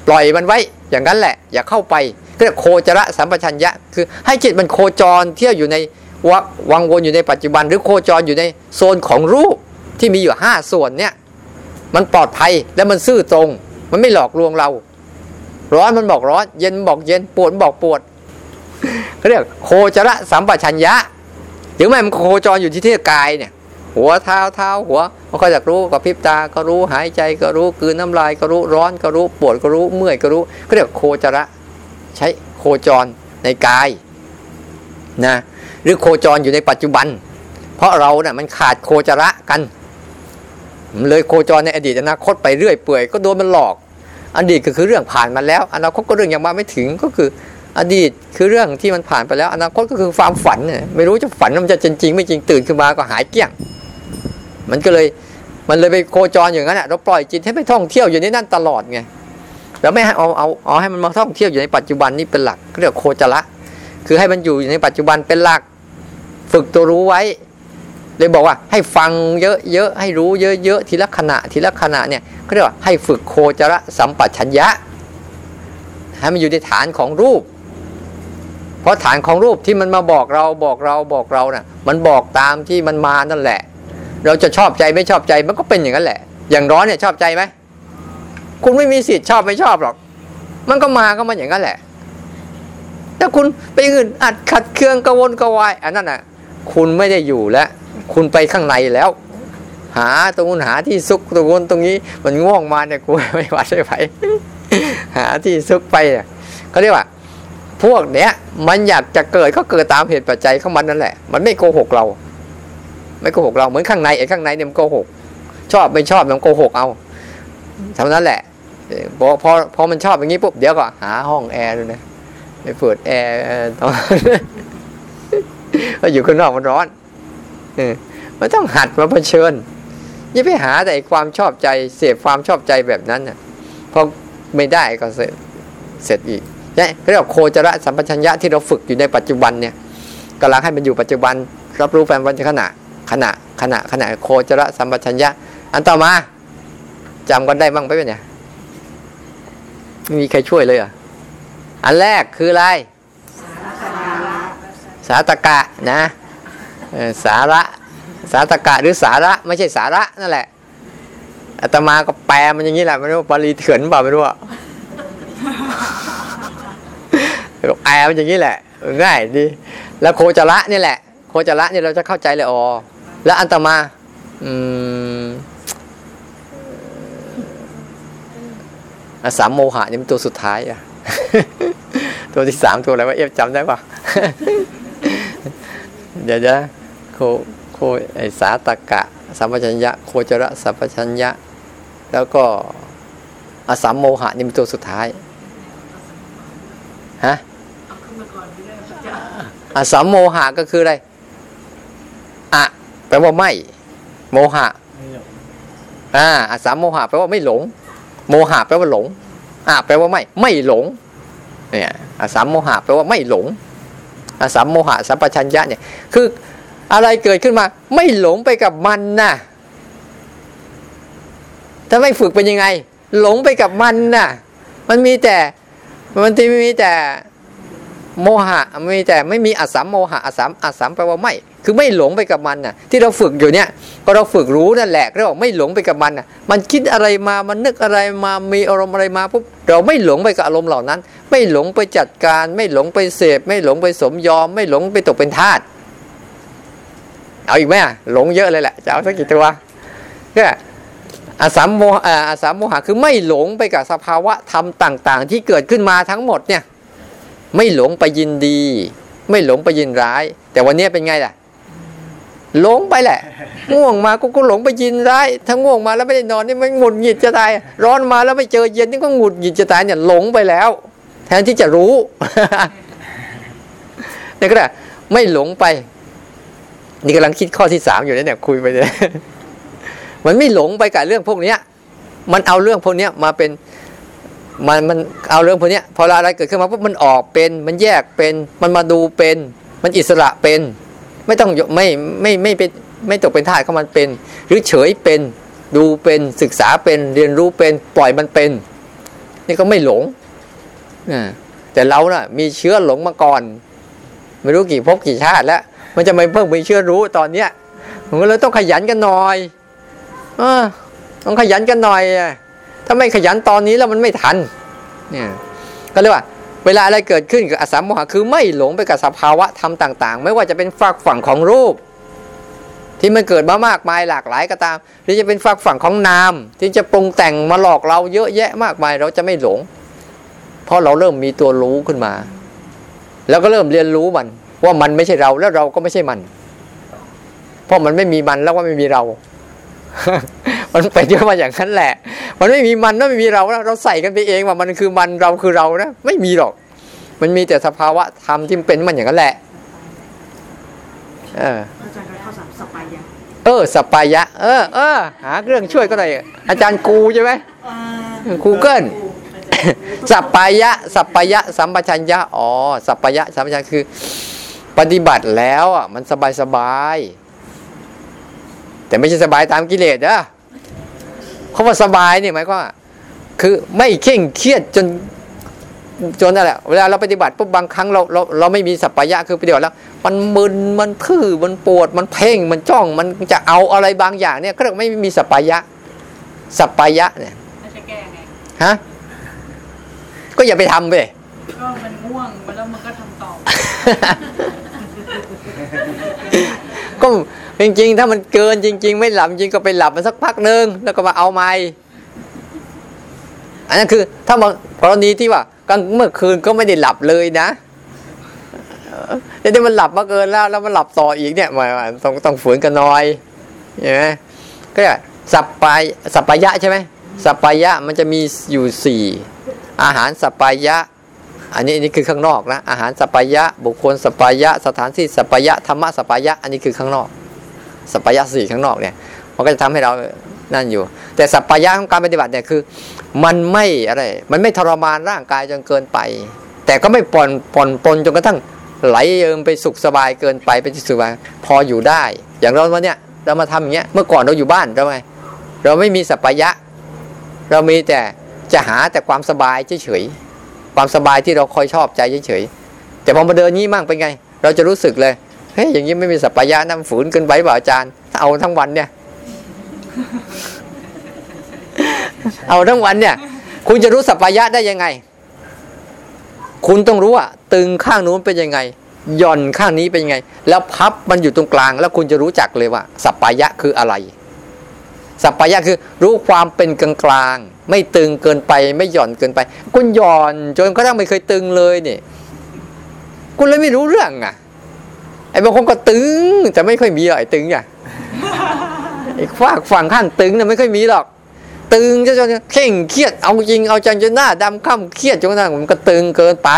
ปล่อยมันไว้ อย่างนั้นแหละ อย่าเข้าไปเรียกโคจรสัมปชัญญะ คือให้จิตมันโคจรเที่ยวอยู่ในวังวนอยู่ในปัจจุบัน หรือโคจรอยู่ในโซนของรูปที่มีอยู่ห้าส่วนเนี่ยมันปลอดภัยและมันซื่อตรง มันไม่หลอกลวงเรา ร้อนมันบอกร้อน เย็นบอกเย็นปวดบอกปวดเขาเรียกโคจระสัมปชัญญะหรือไม่มันโคจรอยู่ที่ที่กายเนี่ย หัวเท้าเท้าหัวมันก็จะรู้กับพริบตาก็รู้หายใจก็รู้กืนน้ำลายก็รู้ร้อนก็รู้ปวดก็รู้เมื่อยก็รู้เขาเรียกโคจระใช้โคจรในกายนะหรือโคจรอยู่ในปัจจุบัน เพราะเราเนะ่ยมันขาดโคจระกัน เลยโคจรในอดีตอนาคตไปเรื่อยเปื่อยก็โดนมันหลอก อดีตก็คือเรื่องผ่านมาแล้ว อนาคตก็เรื่องยังมาไม่ถึงก็คือ อดีตคือเรื่องที่มันผ่านไปแล้ว อนาคตก็คือความฝันเนี่ยไม่รู้จะฝันมันจะจริงจริงไม่จริงตื่นขึ้นมาก็หายเกลี้ยง มันก็เลยมันเลยไปโคจรอย่างนั้นเราปล่อยจิตให้ไปท่องเที่ยวอยู่ในนั่นตลอดไงแล้วไม่ให้เอาเอาเอาให้มันมาท่องเที่ยวอยู่ในปัจจุบันนี่เป็นหลักเรียกโคจระคือให้มันอยู่ในปัจจุบันเป็นหลัก ฝึกตัวรู้ไว้ เลยบอกว่าให้ฟังเยอะๆให้รู้เยอะๆทีละขณะทีละขณะเนี่ยเขาเรียกว่าให้ฝึกโคจรสัมปชัญญะให้มันอยู่ในฐานของรูป เพราะฐานของรูปที่มันมาบอกเราบอกเราบอกเรานะ่ะมันบอกตามที่มันมานั่นแหละ เราจะชอบใจไม่ชอบใจมันก็เป็นอย่างนั้นแหละ อย่างร้อนเนี่ยชอบใจไหมคุณไม่มีสิทธิ์ชอบไม่ชอบหรอก มันก็มาก็มาอย่างนั้นแหละแถ้าคุณไปอื่นอัดขัดเครื่องกระวนกระวายอันนั้นอะ คุณไม่ได้อยู่แล้ว คุณไปข้างในแล้ว หาตรงนู้นหาที่ซุกตรงนู้นตรงนี้ มันง่วงมาเนี่ยกูไม่หวัดไม่ไหวหาที่ซุกไปเนี่ยเขาเรียกว่าพวกเนี้ยมันอยากจะเกิดก็เกิดตามเหตุปัจจัยของมันนั่นแหละ มันไม่โกหกเรา ไม่โกหกเราเหมือนข้างในไอ้ข้างในเนี่ยมันโกหก ชอบไม่ชอบมันโกหกเอาเท่านั้นแหละพอพอพอมันชอบอย่างนี้ปุ๊บเดี๋ยวก็หาห้องแอร์เลยนะไปเปิดแอร์ตอนก็อยู่ข้างนอกมันร้อน เออมันต้องหัดมาเผชิญอย่าไปหาแต่ความชอบใจ เสพความชอบใจแบบนั้นน่ะพอไม่ได้ก็เสร็จเสร็จอีกนี่เรียกว่าโคจรสัมปชัญญะที่เราฝึกอยู่ในปัจจุบันเนี่ยกำลังให้มันอยู่ปัจจุบัน รับรู้แฟนวันขณะขณะขณะขณะโคจรสัมปชัญญะ อันต่อมาจำกันได้บ้างไหมเนี่ยไม่มีใครช่วยเลยอะอันแรกคืออะไร สาตกะนะ สาระ สาตกะหรือสาระไม่ใช่สาระนั่นแหละอาตมาก็แปลมันอย่างนี้แหละไม่รู้ปารีเถื่อนเปล่าไม่รู้อะแปลมันอย่างนี้แหละ ง่ายดี แล้วโคจระนี่แหละ โคจระนี่เราจะเข้าใจเลยอ๋อแล้วอันตมา อืมสามโมหะนี่เป็นตัวสุดท้ายอะตัวที่สามตัวอะไรวะเอฟจำได้ปะเดี๋ยวจะ โคโคไอสาตกะ สัมปชัญญะ โคจระสัมปชัญญะ แล้วก็อสามโมหะนี่เป็นตัวสุดท้ายฮะอสามโมหะก็คืออะไรอะแปลว่าไม่ โมหะอ่าอสามโมหะแปลว่าไม่หลง โมหะแปลว่าหลงอะแปลว่าไม่ ไม่หลง เนี่ยอสามโมหะแปลว่าไม่หลงอสามโมหะสัมปชัญญะเนี่ย คือ อะไรเกิดขึ้นมา ไม่หลงไปกับมันนะถ้าไม่ฝึกเป็นยังไง หลงไปกับมันน่ะ มันมีแต่ มันที่มีแต่โมหะมีแต่ไม่มีอสัมโมหะอสัมอสัมแปลว่าไม่ คือไม่หลงไปกับมันน่ะ ที่เราฝึกอยู่เนี่ย ก็เราฝึกรู้นั่นแหละเราบอกไม่หลงไปกับมันน่ะ มันคิดอะไรมามันนึกอะไรมามีอารมณ์อะไรมาปุ๊บเราไม่หลงไปกับอารมณ์เหล่านั้น ไม่หลงไปจัดการ ไม่หลงไปเสพ ไม่หลงไปสมยอม ไม่หลงไปตกเป็นทาส เอาอีกไหมอะหลงเยอะเลยแหละจะเอาสักกี่ตัวเนี่ยอาสามโมอาสามโมหะคือไม่หลงไปกับสภาวะธรรมต่าง ๆ ที่เกิดขึ้นมาทั้งหมดเนี่ย ไม่หลงไปยินดี ไม่หลงไปยินร้าย แต่วันนี้เป็นไงล่ะ หลงไปแหละง่วงมาก็ก็หลงไปยินร้ายถ้าง่วงมาแล้วไม่ได้นอนนี่มันหงุดหงิดจะตาย ร้อนมาแล้วไม่เจอเย็นนี่ก็หงุดหงิดจะตายเนี่ยหลงไปแล้ว แทนที่จะรู้นี่ก็ได้ไม่หลงไป นี่กำลังคิดข้อที่สามอยู่เนี่ยคุยไปเลยมันไม่หลงไปกับเรื่องพวกเนี้ย มันเอาเรื่องพวกเนี้ยมาเป็นมันมันเอาเรื่องพวกเนี้ยพออะไรเกิดขึ้นมาปุ๊บมันออกเป็น มันแยกเป็นมันมาดูเป็น มันอิสระเป็น ไม่ต้องไม่ไม่ไม่เป็นไม่ตกเป็นทาสของมันเป็น หรือเฉยเป็นดูเป็นศึกษาเป็นเรียนรู้เป็นปล่อยมันเป็น นี่ก็ไม่หลงแต่เรานะ่ะ มีเชื้อหลงมาก่อน ไม่รู้กี่ภพกี่ชาติแล้ว มันจะไม่เพิ่งมีเชื้อรู้ตอนเนี้ยมันก็เลยต้องขยันกันหน่อยอต้องขยันกันหน่อยถ้าไม่ขยันตอนนี้แล้วมันไม่ทัน เนี่ย ก็เรียกว่าเวลาอะไรเกิดขึ้นกับอสัมโมหะคือไม่หลงไปกับสภาวะธรรมต่าง ๆ ไม่ว่าจะเป็นฝักฝั่งของรูป ที่มันเกิดมามากมายหลากหลายก็ตาม หรือจะเป็นฝักฝั่งของนาม ที่จะปรุงแต่งมาหลอกเราเยอะแยะมากมายเราจะไม่หลง เพราะเราเริ่มมีตัวรู้ขึ้นมา แล้วก็เริ่มเรียนรู้มัน ว่ามันไม่ใช่เราแล้วเราก็ไม่ใช่มัน เพราะมันไม่มีมันแล้วก็ไม่มีเรา มันเป็นเยอะมาอย่างนั้นแหละ มันไม่มีมันไม่มีเราเราใส่กันไปเองว่ามันคือมันเราคือเรานะไม่มีหรอก มันมีแต่สภาวะธรรมที่เป็นมันอย่างนั้นแหละ เอออาจารย์ข้อสามสัปปายะเออสัปปายะ เออเออหาเครื่องช่วยก็ได้อาจารย์กูใช่ไหมกูเกิลสัปปายะ สัปปายะ สัมปชัญญะ อ๋อ สัปปายะ สัมปชัญญะคือ ปฏิบัติแล้วอะมันสบายสบาย แต่ไม่ใช่สบายตามกิเลสนะเขาว่าสบายเนี่ยหมายความว่าคือไม่เคร่งเครียดจนจนนั่นแหละเวลาเราปฏิบัติปุ๊บบางครั้งเราเราเราไม่มีสัปปายะคือปฏิบัติแล้ว มันมึนมันทื่อมันปวดมันเพ่งมันจ้องมันจะเอาอะไรบางอย่างเนี่ยก็เรียกไม่มีสัพพยะสัพพยะเนี่ยจะแก้ไงฮะก็อย่าไปทำไป ก็มันง่วงแล้วมันก็ทำต่อ ก็จริงๆ ถ้ามันเกินจริง ๆ ไม่หลับจริงก็ไปหลับมันสักพักหนึ่งแล้วก็มาเอาใหม่อันนั้นคือถ้ามากรณีที่ว่ากลางเมื่อคืนก็ไม่ได้หลับเลยนะแต่ที่มันหลับมาเกินแล้ว แล้วมันหลับต่ออีกเนี่ยมาต้องต้องฝืนกันหน่อยเห็นไหมก็สัปปายะสัปปายะใช่ไหมสัปปายะมันจะมีอยู่สี่อาหารสัปปายะ อันนี้อันนี้คือข้างนอกนะอาหารสัปปายะ บุคคลสัปปายะ สถานที่สัปปายะธรรมะสัปปายะ อันนี้คือข้างนอก สัปปายะสี่ข้างนอกเนี่ยมันก็จะทำให้เรานั่นอยู่ แต่สปายะของการปฏิบัติเนี่ยคือ มันไม่อะไรมันไม่ทรมานร่างกายจนเกินไป แต่ก็ไม่ปอนปอนปนจนกระทั่งไหลเอิมไปสุขสบายเกินไปไปสุขสบายพออยู่ได้ อย่างเราวันเนี้ยเรามาทำอย่างเงี้ยเมื่อก่อนเราอยู่บ้านเราไงเราไม่มีสัปายะ เรามีแต่จะหาแต่ความสบายเฉยๆ ความสบายที่เราคอยชอบใจเฉยๆแต่พอมาเดินนี้มั่งเป็นไง เราจะรู้สึกเลยเฮ้ยอย่างนี้ไม่มีสัปปายะน้ำฝืนเกินไปเปล่าอาจารย์ เอาทั้งวันเนี่ย เอาทั้งวันเนี่ย คุณจะรู้สัปปายะได้ยังไง คุณต้องรู้ว่าตึงข้างนู้นเป็นยังไงหย่อนข้างนี้เป็นยังไง แล้วพับมันอยู่ตรงกลาง แล้วคุณจะรู้จักเลยว่า สัปปายะคืออะไร สัปปายะคือรู้ความเป็นกลางกลาง ไม่ตึงเกินไปไม่หย่อนเกินไป คุณหย่อนจนกระทั่งไม่เคยตึงเลยเนี่ยคุณเลยไม่รู้เรื่องอะไอ้บางคนก็ตึงแต่ไม่ค่อยมีหรอกไอ้ตึงอะไอ้ฝากฝั่งข้างตึงเนี่ยไม่ค่อยมีหรอก ตึงจะจนเข่งเครียดเอาจริงเอาจังจนหน้าดำข้ามเครียดจนกระทั่งมันก็ตึงเกินไป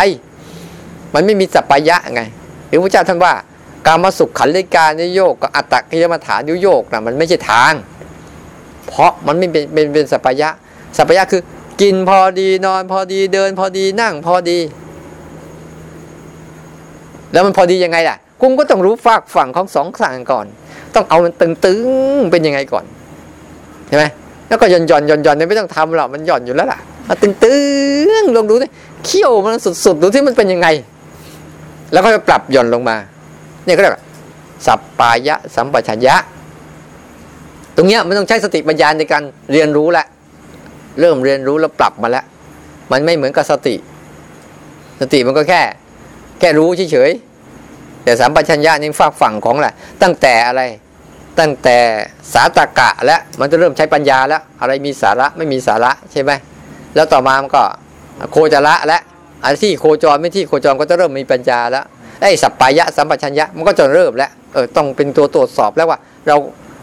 มันไม่มีสัปายะไงหรือพระเจ้าท่านว่า การมาสุขขันธิการนิโยกกับอัตตกิยมฐานนิโยกนะมันไม่ใช่ทาง เพราะมันไม่เป็นเป็นเป็นสัปปายะ สัปปายะคือ กินพอดีนอนพอดีเดินพอดีนั่งพอดี แล้วมันพอดียังไงล่ะคุณก็ต้องรู้ฝากฝั่งของสองฝั่งก่อน ต้องเอามันตึงๆเป็นยังไงก่อนใช่ไหมแล้วก็หย่อนหย่อนหย่อนหย่อนเนี่ยไม่ต้องทำหรอกมันหย่อนอยู่แล้วล่ะเอาตึงตึงลองดูดิเขี้ยวมันสุดๆดูที่มันเป็นยังไง แล้วก็จะปรับหย่อนลงมา เนี่ยก็เรียกสัปปายะสัมปชัญญะ ตรงเนี้ยมันต้องใช้สติปัญญาในการเรียนรู้แหละ เริ่มเรียนรู้แล้วปรับมาแล้ว มันไม่เหมือนกับสติ สติมันก็แค่ แค่รู้เฉยๆแต่สัมปชัญญะนี่ฝากฝั่งของแหละ ตั้งแต่อะไร ตั้งแต่สาตกะและมันจะเริ่มใช้ปัญญาแล้ว อะไรมีสาระไม่มีสาระใช่ไหมแล้วต่อมามันก็โคจระและอันที่โคจรไม่ที่โคจรก็จะเริ่มมีปัญญาแล้วไอ้สัปปายะสัมปชัญญะมันก็จะเริ่มแล้วเออต้องเป็นตัวตรวจสอบแล้วว่า เรา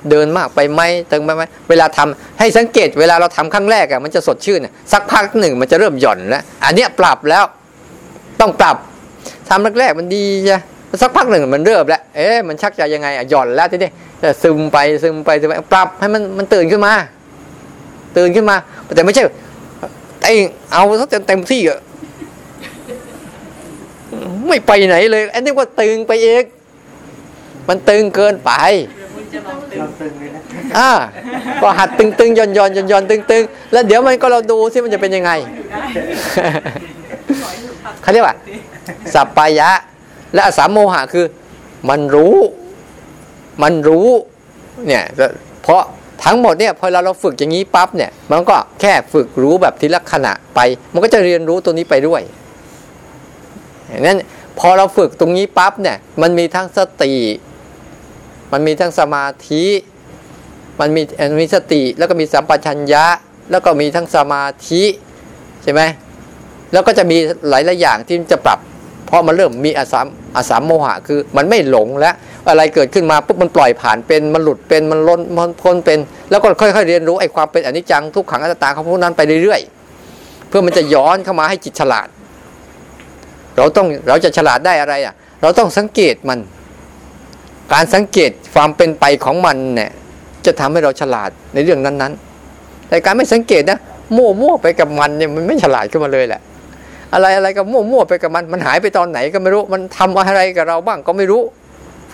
เดินมากไปไหมตึงไปไหมเวลาทำให้สังเกต เวลาเราทำครั้งแรกอะมันจะสดชื่นสักพักหนึ่งมันจะเริ่มหย่อนแล้วอันเนี้ยปรับแล้วต้องปรับทำแรกๆมันดีจ้ะสักพักหนึ่งมันเริ่มแล้ว เอ๊ะมันชักจะยังไงอะหย่อนแล้วทีนี้จะซึมไปซึมไปซึมไปปรับให้มันมันตื่นขึ้นมา ตื่นขึ้นมาแต่ไม่ใช่ไอเอาซะเต็มที่อะไม่ไปไหนเลย อันนี้ว่าตึงไปเองมันตึงเกินไป อ่าก็หัดตึงตึงๆหย่อนหย่อนหย่อนหย่อนตึงตึงๆแล้วเดี๋ยวมันก็เราดูซิมันจะเป็นยังไงเขาเรียกว่าสัปปายะ และอสามโมหะคือ มันรู้ มันรู้เนี่ยเพราะทั้งหมดเนี่ยพอเราเราฝึกอย่างนี้ปั๊บเนี่ย มันก็แค่ฝึกรู้แบบทีละขณะไป มันก็จะเรียนรู้ตัวนี้ไปด้วยอย่างนั้นพอเราฝึกตรงนี้ปั๊บเนี่ย มันมีทั้งสติ มันมีทั้งสมาธิ มันมีมีสติ แล้วก็มีสัมปชัญญะ แล้วก็มีทั้งสมาธิใช่ไหมแล้วก็จะมีหลายหลายอย่างที่จะปรับ เพราะมันเริ่มมีอาสามอาสามโมหะคือ มันไม่หลงแล้วอะไรเกิดขึ้นมาปุ๊บมันปล่อยผ่านเป็นมันหลุดเป็นมันล้นมันพ้นเป็น แล้วก็ค่อยๆเรียนรู้ไอ้ความเป็นอนิจจังทุกขังอนัตตาของพวกนั้นไปเรื่อยๆ เพื่อมันจะย้อนเข้ามาให้จิตฉลาด เราต้องเราจะฉลาดได้อะไรอะ เราต้องสังเกตมัน การสังเกตความเป็นไปของมันเนี่ยจะทำให้เราฉลาดในเรื่องนั้นๆ แต่การไม่สังเกตนะมั่วมั่วๆไปกับมันเนี่ยมันไม่ฉลาดขึ้นมาเลยแหละ อะไรอะไรก็มั่วมั่วๆไปกับมันมันหายไปตอนไหนก็ไม่รู้มันทำอะไรกับเราบ้างก็ไม่รู้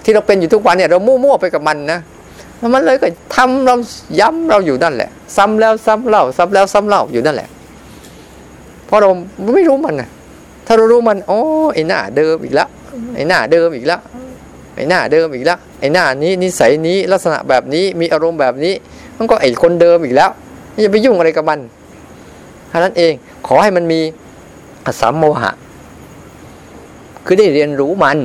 ที่เราเป็นอยู่ทุกวันเนี่ยเรามั่วมั่วๆไปกับมันนะแล้วมันเลยก็ทำเราย้ำเราอยู่นั่นแหละ ซ้ำแล้วซ้ำเล่าซ้ำแล้วซ้ำเล่าอยู่นั่นแหละ เพราะเราไม่รู้มันนะถ้าเรารู้มันโอ้ไอ้หน้าเดิมอีกแล้วไอ้หน้าเดิมอีกแล้ว อ้หน้าเดิมอีกแล้วไอ้หน้านี้นิสัยนี้ลักษณะแบบนี้มีอารมณ์แบบนี้ มันก็ไอ้คนเดิมอีกแล้วอย่าไปยุ่งอะไรกับมันเท่านั้นเองขอให้มันมีอสามโมหะ คือได้เรียนรู้มัน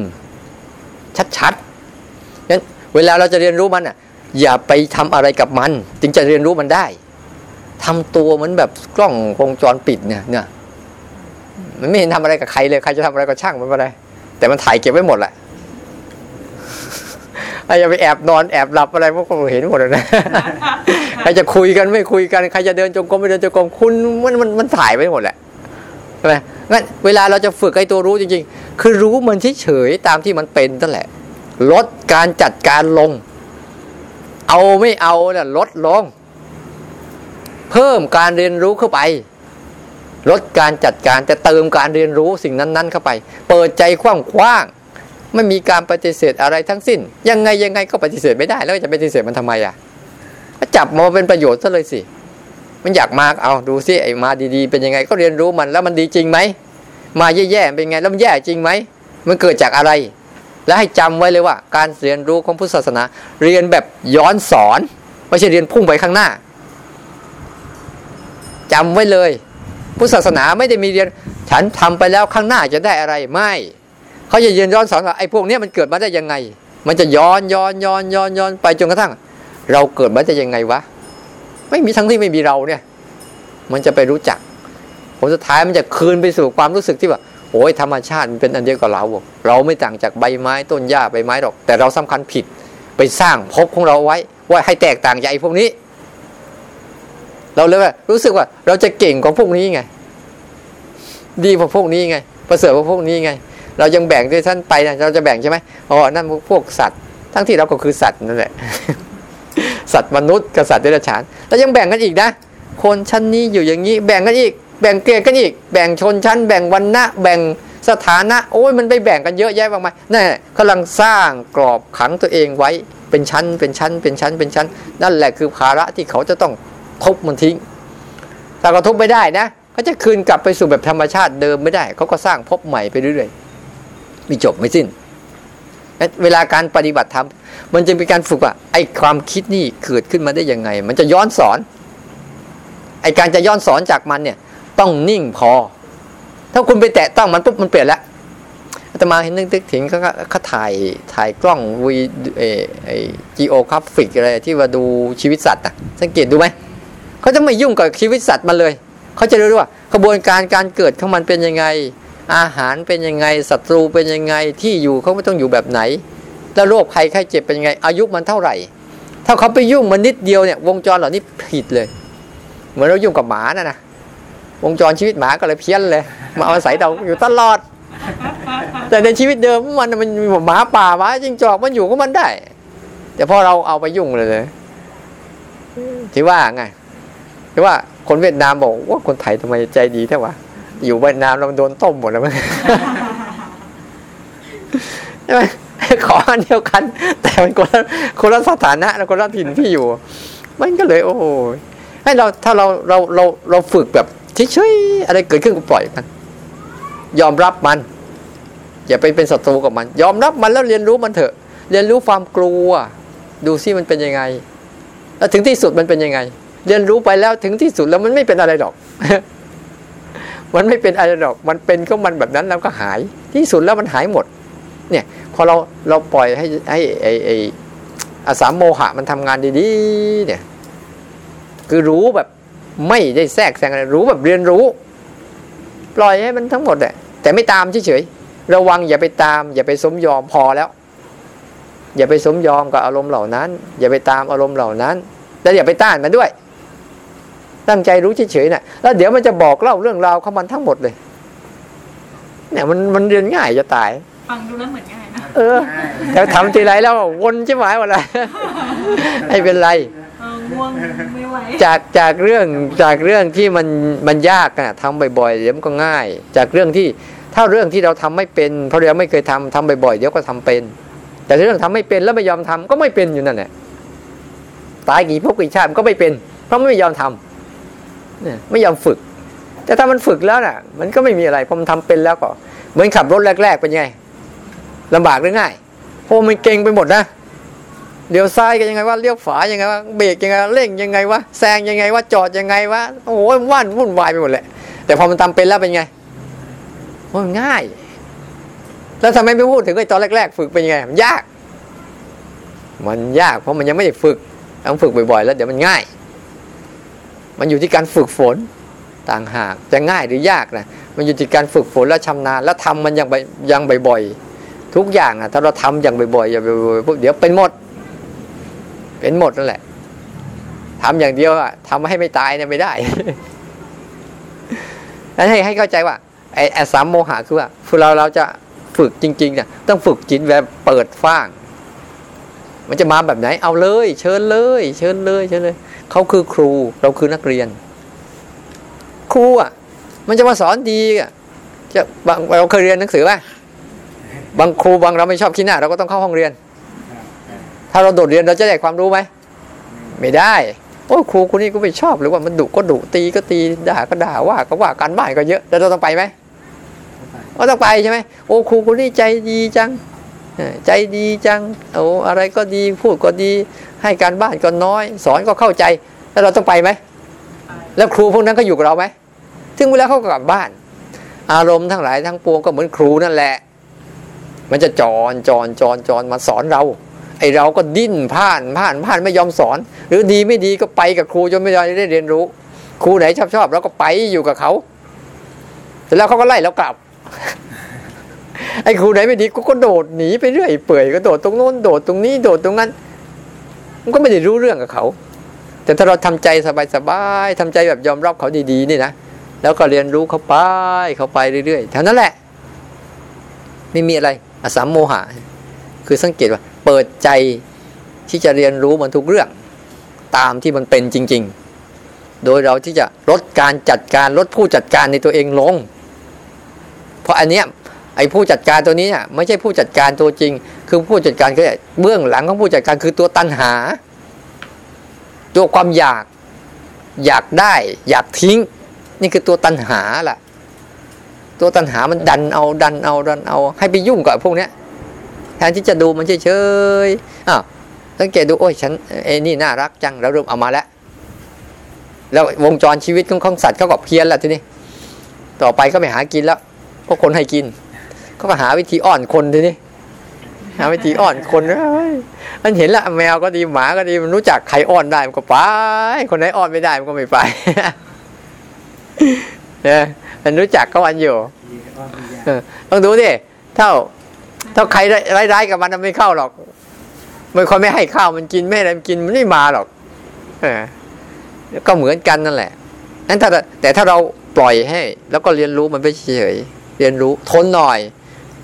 ชัดๆงั้นเวลาเราจะเรียนรู้มันอะ อย่าไปทำอะไรกับมัน จึงจะเรียนรู้มันได้ทำตัวเหมือนแบบกล้องวงจรปิดเนี่ยเนี่ยมันไม่เห็นทำอะไรกับใครเลยใครจะทำอะไรก็ช่างมันไปเลยแต่มันถ่ายเก็บไว้หมดแหละ ใครจะไปแอบนอนแอบหลับอะไรพวกก็เห็นหมดเลยนะใครจะคุยกันไม่คุยกันใครจะเดินจงกรมไม่เดินจงกรมคุณมันมันมันถ่ายไว้หมดแหละใช่ไหมงั้นเวลาเราจะฝึกไอ้ตัวรู้จริง ๆ คือรู้มันเฉยๆตามที่มันเป็นนั่นแหละ ลดการจัดการลง เอาไม่เอาเนี่ยลดลง เพิ่มการเรียนรู้เข้าไปลดการจัดการแต่เติมการเรียนรู้สิ่งนั้น ๆ เข้าไป เปิดใจกว้างๆ ไม่มีการปฏิเสธอะไรทั้งสิ้น ยังไงยังไงก็ปฏิเสธไม่ได้ แล้วจะปฏิเสธมันทำไมอะก็จับมาเป็นประโยชน์ซะเลยสิ มันอยากมาเอาดูซิไอ้มาดีๆ เป็นยังไงก็เรียนรู้มันแล้วมันดีจริงไหมมาแย่ๆเป็นไงแล้วมันแย่จริงไหมมันเกิดจากอะไร และให้จำไว้เลยว่า การเรียนรู้ของพุทธศาสนา เรียนแบบย้อนสอนไม่ใช่เรียนพุ่งไปข้างหน้าจำไว้เลย พุทธศาสนาไม่ได้มีเรียน ฉันทำไปแล้วข้างหน้าจะได้อะไรไม่ เขาจะเรียนย้อนสอนว่าไอ้พวกนี้มันเกิดมาได้ยังไง มันจะย้อนย้อนย้อนย้อนย้อนไปจนกระทั่ง เราเกิดมาได้ยังไงวะ ไม่มีทั้งที่ไม่มีเราเนี่ย มันจะไปรู้จักผลสุดท้ายมันจะคืนไปสู่ความรู้สึกที่ว่าโอ้ยธรรมชาติมันเป็นอันเดียวกับเรา เราไม่ต่างจากใบไม้ต้นหญ้าใบไม้หรอก แต่เราสำคัญผิดไปสร้างภพของเราไว้ ว่าให้แตกต่างจากไอ้พวกนี้ เราเลยว่ารู้สึกว่าเราจะเก่งกว่าพวกนี้ไง ดีกว่าพวกนี้ไง ประเสริฐกว่าพวกนี้ไง เรายังแบ่งด้วยท่านไปนะเราจะแบ่งใช่ไหมอ๋อนั่นพวกสัตว์ ทั้งที่เราก็คือสัตว์นั่นแหละสัตว์มนุษย์กับสัตว์เดรัจฉานแล้วยังแบ่งกันอีกนะ คนชั้นนี้อยู่อย่างนี้แบ่งกันอีก แบ่งเกรดกันอีก แบ่งชนชั้น แบ่งวันณะแบ่งสถานะโอ้ยมันไปแบ่งกันเยอะแยะมากมายนั่นกำลังสร้างกรอบขังตัวเองไว้เป็นชั้น เป็นชั้น เป็นชั้น เป็นชั้น นั่นแหละคือภาระที่เขาจะต้องทุบมันทิ้งถ้าเขาทุบไม่ได้นะเขาจะคืนกลับไปสู่แบบธรรมชาติเดิมไม่ได้เขาก็สร้างพบใหม่ไปเรื่อยๆ มีจบไม่สิ้น เวลาการปฏิบัติธรรมมันจะเป็นการฝึกว่า ไอ้ความคิดนี่เกิดขึ้นมาได้ยังไง มันจะย้อนสอน ไอ้การจะย้อนสอนจากมันเนี่ย ต้องนิ่งพอ ถ้าคุณไปแตะต้องมันปุ๊บมันเปลี่ยนแล้วอาตมาเห็นนึกถึงเขาเขาถ่ายถ่ายกล้องวีเอไอจีโอกราฟิกอะไรที่ว่าดูชีวิตสัตว์อะสังเกตดูไหมเขาจะไม่ยุ่งกับชีวิตสัตว์มันเลยเขาจะรู้ว่าขบวนการการเกิดของมันเป็นยังไง อาหารเป็นยังไงศัตรูเป็นยังไงที่อยู่เขาไม่ต้องอยู่แบบไหน แล้วโรคภัยไข้เจ็บเป็นยังไง อายุมันเท่าไหร่ ถ้าเขาไปยุ่งมันนิดเดียวเนี่ยวงจรเหล่านี้ผิดเลย เหมือนเรายุ่งกับหมานะนะวงจรชีวิตหมาก็เลยเพี้ยนเลย มาอาศัยเราอยู่ตลอด แต่ในชีวิตเดิมมันมันหมาป่าหมาจิงจอกมันอยู่ของมันได้ แต่พอเราเอาไปยุ่งเลยเลยที่ว่าไงที่ว่าคนเวียดนามบอกว่าคนไทยทำไมใจดีแท้วะ อยู่เวียดนามเราโดนต้มหมดแล้วมั้งใช่ไหมขออันเดียวกัน แต่มันคนละคนละสถานะแล้วคนละถิ่นที่อยู่ มันก็เลย โอ้โหให้เราถ้าเราเราเราเราฝึกแบบเฉยๆอะไรเกิดขึ้นก็ปล่อยมัน ยอมรับมัน อย่าไปเป็นศัตรูกับมัน ยอมรับมันแล้วเรียนรู้มันเถอะ เรียนรู้ความกลัว ดูซิมันเป็นยังไง แล้วถึงที่สุดมันเป็นยังไง เรียนรู้ไปแล้วถึงที่สุดแล้วมันไม่เป็นอะไรหรอก มันไม่เป็นอะไรหรอกมันเป็นก็มันแบบนั้นแล้วก็หายที่สุดแล้วมันหายหมด เนี่ยพอเราเราปล่อยให้ให้ไอไออาสามโมหะมันทำงานดีๆเนี่ย คือรู้แบบไม่ได้แทรกแซงอะไรรู้แบบเรียนรู้ ปล่อยให้มันทั้งหมดแหละแต่ไม่ตามเฉยๆระวังอย่าไปตาม อย่าไปสมยอมพอแล้ว อย่าไปสมยอมกับอารมณ์เหล่านั้น อย่าไปตามอารมณ์เหล่านั้น แล้วอย่าไปต้านมันด้วย ตั้งใจรู้เฉยๆนะ่ะแล้วเดี๋ยวมันจะบอกเล่าเรื่องราวของมันทั้งหมดเลย เนี่ยมันมันเรียนง่ายจะตาย ฟังดูแล้วเหมือนง่ายนะเออแต่ทำทีไรแล้ววนใช่ไหมวะไรไม่เป็นไรเออง่วงไม่ไหวจากจากเรื่องจากเรื่องที่มันมันยากอะทำบ่อยๆเดี๋ยวมันก็ง่าย จากเรื่องที่ถ้าเรื่องที่เราทำไม่เป็นเพราะเราไม่เคยทำทำบ่อยๆเดี๋ยวก็ทำเป็น แต่ถ้าเรื่องทำไม่เป็นแล้วไม่ยอมทำก็ไม่เป็นอยู่นั่นแหละตายกี่พวกกี่ชาติมันก็ไม่เป็น เพราะไม่ยอมทำ เนี่ยไม่ยอมฝึก แต่ถ้ามันฝึกแล้วน่ะ มันก็ไม่มีอะไรพอมันทำเป็นแล้วก็ เหมือนขับรถแรก ๆ เป็นไงลำบากหรือง่ายเพราะมันเก่งไปหมดนะเลี้ยวซ้ายกันยังไงวะเลี้ยวขวายังไงวะเบรกยังไงเร่งยังไงวะแซงยังไงวะจอดยังไงวะโอ้ยว่านวุ่นวายไปหมดแหละแต่พอมันทำเป็นแล้วเป็นไงโอ้ยง่าย แล้วทำไมไม่พูดถึงไอ้ตอนแรก ๆ ฝึกเป็นยังไงมันยาก มันยากเพราะมันยังไม่ได้ฝึกต้องฝึกบ่อยๆ แล้วเดี๋ยวมันง่าย มันอยู่ที่การฝึกฝนต่างหากจะง่ายหรือยากนะมันอยู่ที่การฝึกฝนและชำนาญ แล้วทำมันอยังยังบ่อยๆทุกอย่างอะถ้าเราทำอย่างบ่อยๆอย่างบ่อยๆปุ๊บเดี๋ยวเป็นหมด เป็นหมดนั่นแหละทำอย่างเดียวอะทำให้ไม่ตายเนี่ยไม่ได้นั้นให้ให้เข้าใจว่าไอ้สามโมหะคือว่าเราเราจะฝึกจริงๆเนี่ยต้องฝึกจิตแบบเปิดฟ้าง มันจะมาแบบไหนเอาเลย เชิญเลย เชิญเลยเชิญเลย เขาคือครูเราคือนักเรียน ครูอะ มันจะมาสอนดีอะจะบางเราเคยเรียนหนังสือป่ะบางครูบางเราไม่ชอบขี้หน้า เราก็ต้องเข้าห้องเรียน ถ้าเราโดดเรียนเราจะได้ความรู้ไหมไม่ได้โอ้ครูคนนี้ก็ไม่ชอบหรือว่ามันดุก็ดุตีก็ตีด่าก็ด่าว่าก็ว่าการบ้านก็เยอะแล้วเราต้องไปไหมก็ต้องไปใช่ไหมโอ้ครูคนนี้ใจดีจังใจดีจังโอ้อะไรก็ดีพูดก็ดี ให้การบ้านก็น้อย สอนก็เข้าใจ แล้วเราต้องไปไหม แล้วครูพวกนั้นก็อยู่กับเราไหมถึงเวลาเขากลับบ้าน อารมณ์ทั้งหลายทั้งปวงก็เหมือนครูนั่นแหละ มันจะจอนจอนจอนจอนมาสอนเรา ไอเราก็ดิ้นผ่านผ่านผ่านไม่ยอมสอน หรือดีไม่ดีก็ไปกับครูจนไม่ได้เรียนรู้ ครูไหนชอบชอบเราก็ไปอยู่กับเขาเสร็จแล้วเขาก็ไล่เรากลับไอ้ครูไหนไม่ดีก็ก็โดดหนีไปเรื่อยเปื่อยก็โดดตรงโน้นโดดตรงนี้โดดตรงนั้น มันก็ไม่ได้รู้เรื่องกับเขา แต่ถ้าเราทำใจสบายๆทำใจแบบยอมรับเขาดีๆนี่นะแล้วก็เรียนรู้เขาไปเขาไปเรื่อยๆเท่านั้นแหละ ไม่มีอะไรอสามโมหะ คือสังเกตว่า เปิดใจที่จะเรียนรู้มันทุกเรื่อง ตามที่มันเป็นจริง ๆ โดยเราที่จะลดการจัดการลดผู้จัดการในตัวเองลง เพราะอันเนี้ย ไอ้ผู้จัดการตัวนี้เนี่ยไม่ใช่ผู้จัดการตัวจริง คือผู้จัดการคือเบื้องหลังของผู้จัดการคือตัวตัณหา ตัวความอยาก อยากได้ อยากทิ้ง นี่คือตัวตัณหาล่ะ ตัวตัณหามันดันเอาดันเอาดันเอา ให้ไปยุ่งกับพวกเนี้ยแทนที่จะดูมันเฉยๆอ้าวสังเกตดูโอ้ยฉันเอ้นี่น่ารักจังเราเริ่มเอามาแล้ว แล้ววงจรชีวิตของของสัตว์เขาก็เพี้ยนแล้วทีนี้ ต่อไปก็ไม่หากินแล้วพราะคนให้กิน ก็หาวิธีอ่อนคนทีนี้หาวิธีอ่อนคนมันเห็นละแมวก็ดีหมาก็ดีมันรู้จักใครอ่อนได้มันก็ไป คนไหนอ่อนไม่ได้มันก็ไม่ไปเนี่ยมันรู้จักก็วันอยู่ต้องดูดิเท่าถ้าใครร้ายๆกับมันมันไม่เข้าหรอกไม่ค่อยไม่ให้ข้าวมันกินไม่อะไรมันกินมันไม่มาหรอกเออก็เหมือนกันนั่นแหละนั้นถ้าแต่ถ้าเราปล่อยให้ แล้วก็เรียนรู้มันไปเฉยเรียนรู้ทนหน่อย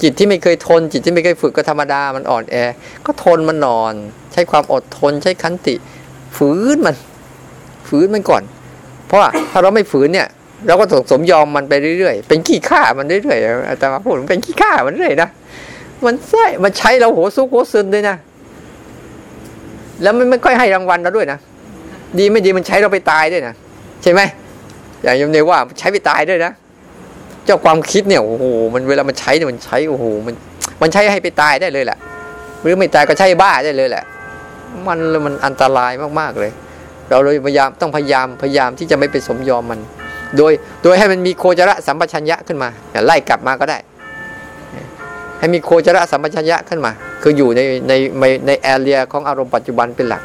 จิตที่ไม่เคยทน จิตที่ไม่เคยฝึกก็ธรรมดามันอ่อนแอ ก็ทนมันนอน ใช้ความอดทนใช้ขันติ ฝืนมัน ฝืนมันก่อน เพราะถ้าเราไม่ฝืนเนี่ยเราก็สมยอมมันไปเรื่อยๆ เป็นขี้ข้ามันเรื่อยๆอาจารย์พูดมันเป็นขี้ข้ามันเรื่อยนะมันใช่มันใช้เราโหซุกโหซึนด้วยนะแล้วมันไม่ค่อยให้รางวัลเราด้วยนะดีไม่ดีมันใช้เราไปตายด้วยนะใช่ไหมอย่างยมเนว่าใช้ไปตายด้วยนะ จ้าความคิดเนี่ยโอ้โหมันเวลามันใช้เนี่ยมันใช้โอ้โหมัน มันใช้ให้ไปตายได้เลยแหละ หรือไม่ตายก็ใช้บ้าได้เลยแหละ มันมันอันตรายมากๆเลย เราเลยพยายามต้องพยายามพยายามที่จะไม่ไปสมยอมมัน โดยโดยให้มันมีโคจรสัมปชัญญะขึ้นมาไล่กลับมาก็ได้ ให้มีโคจรสัมปชัญญะขึ้นมา คืออยู่ในในในในแอเรียของอารมณ์ปัจจุบันเป็นหลัก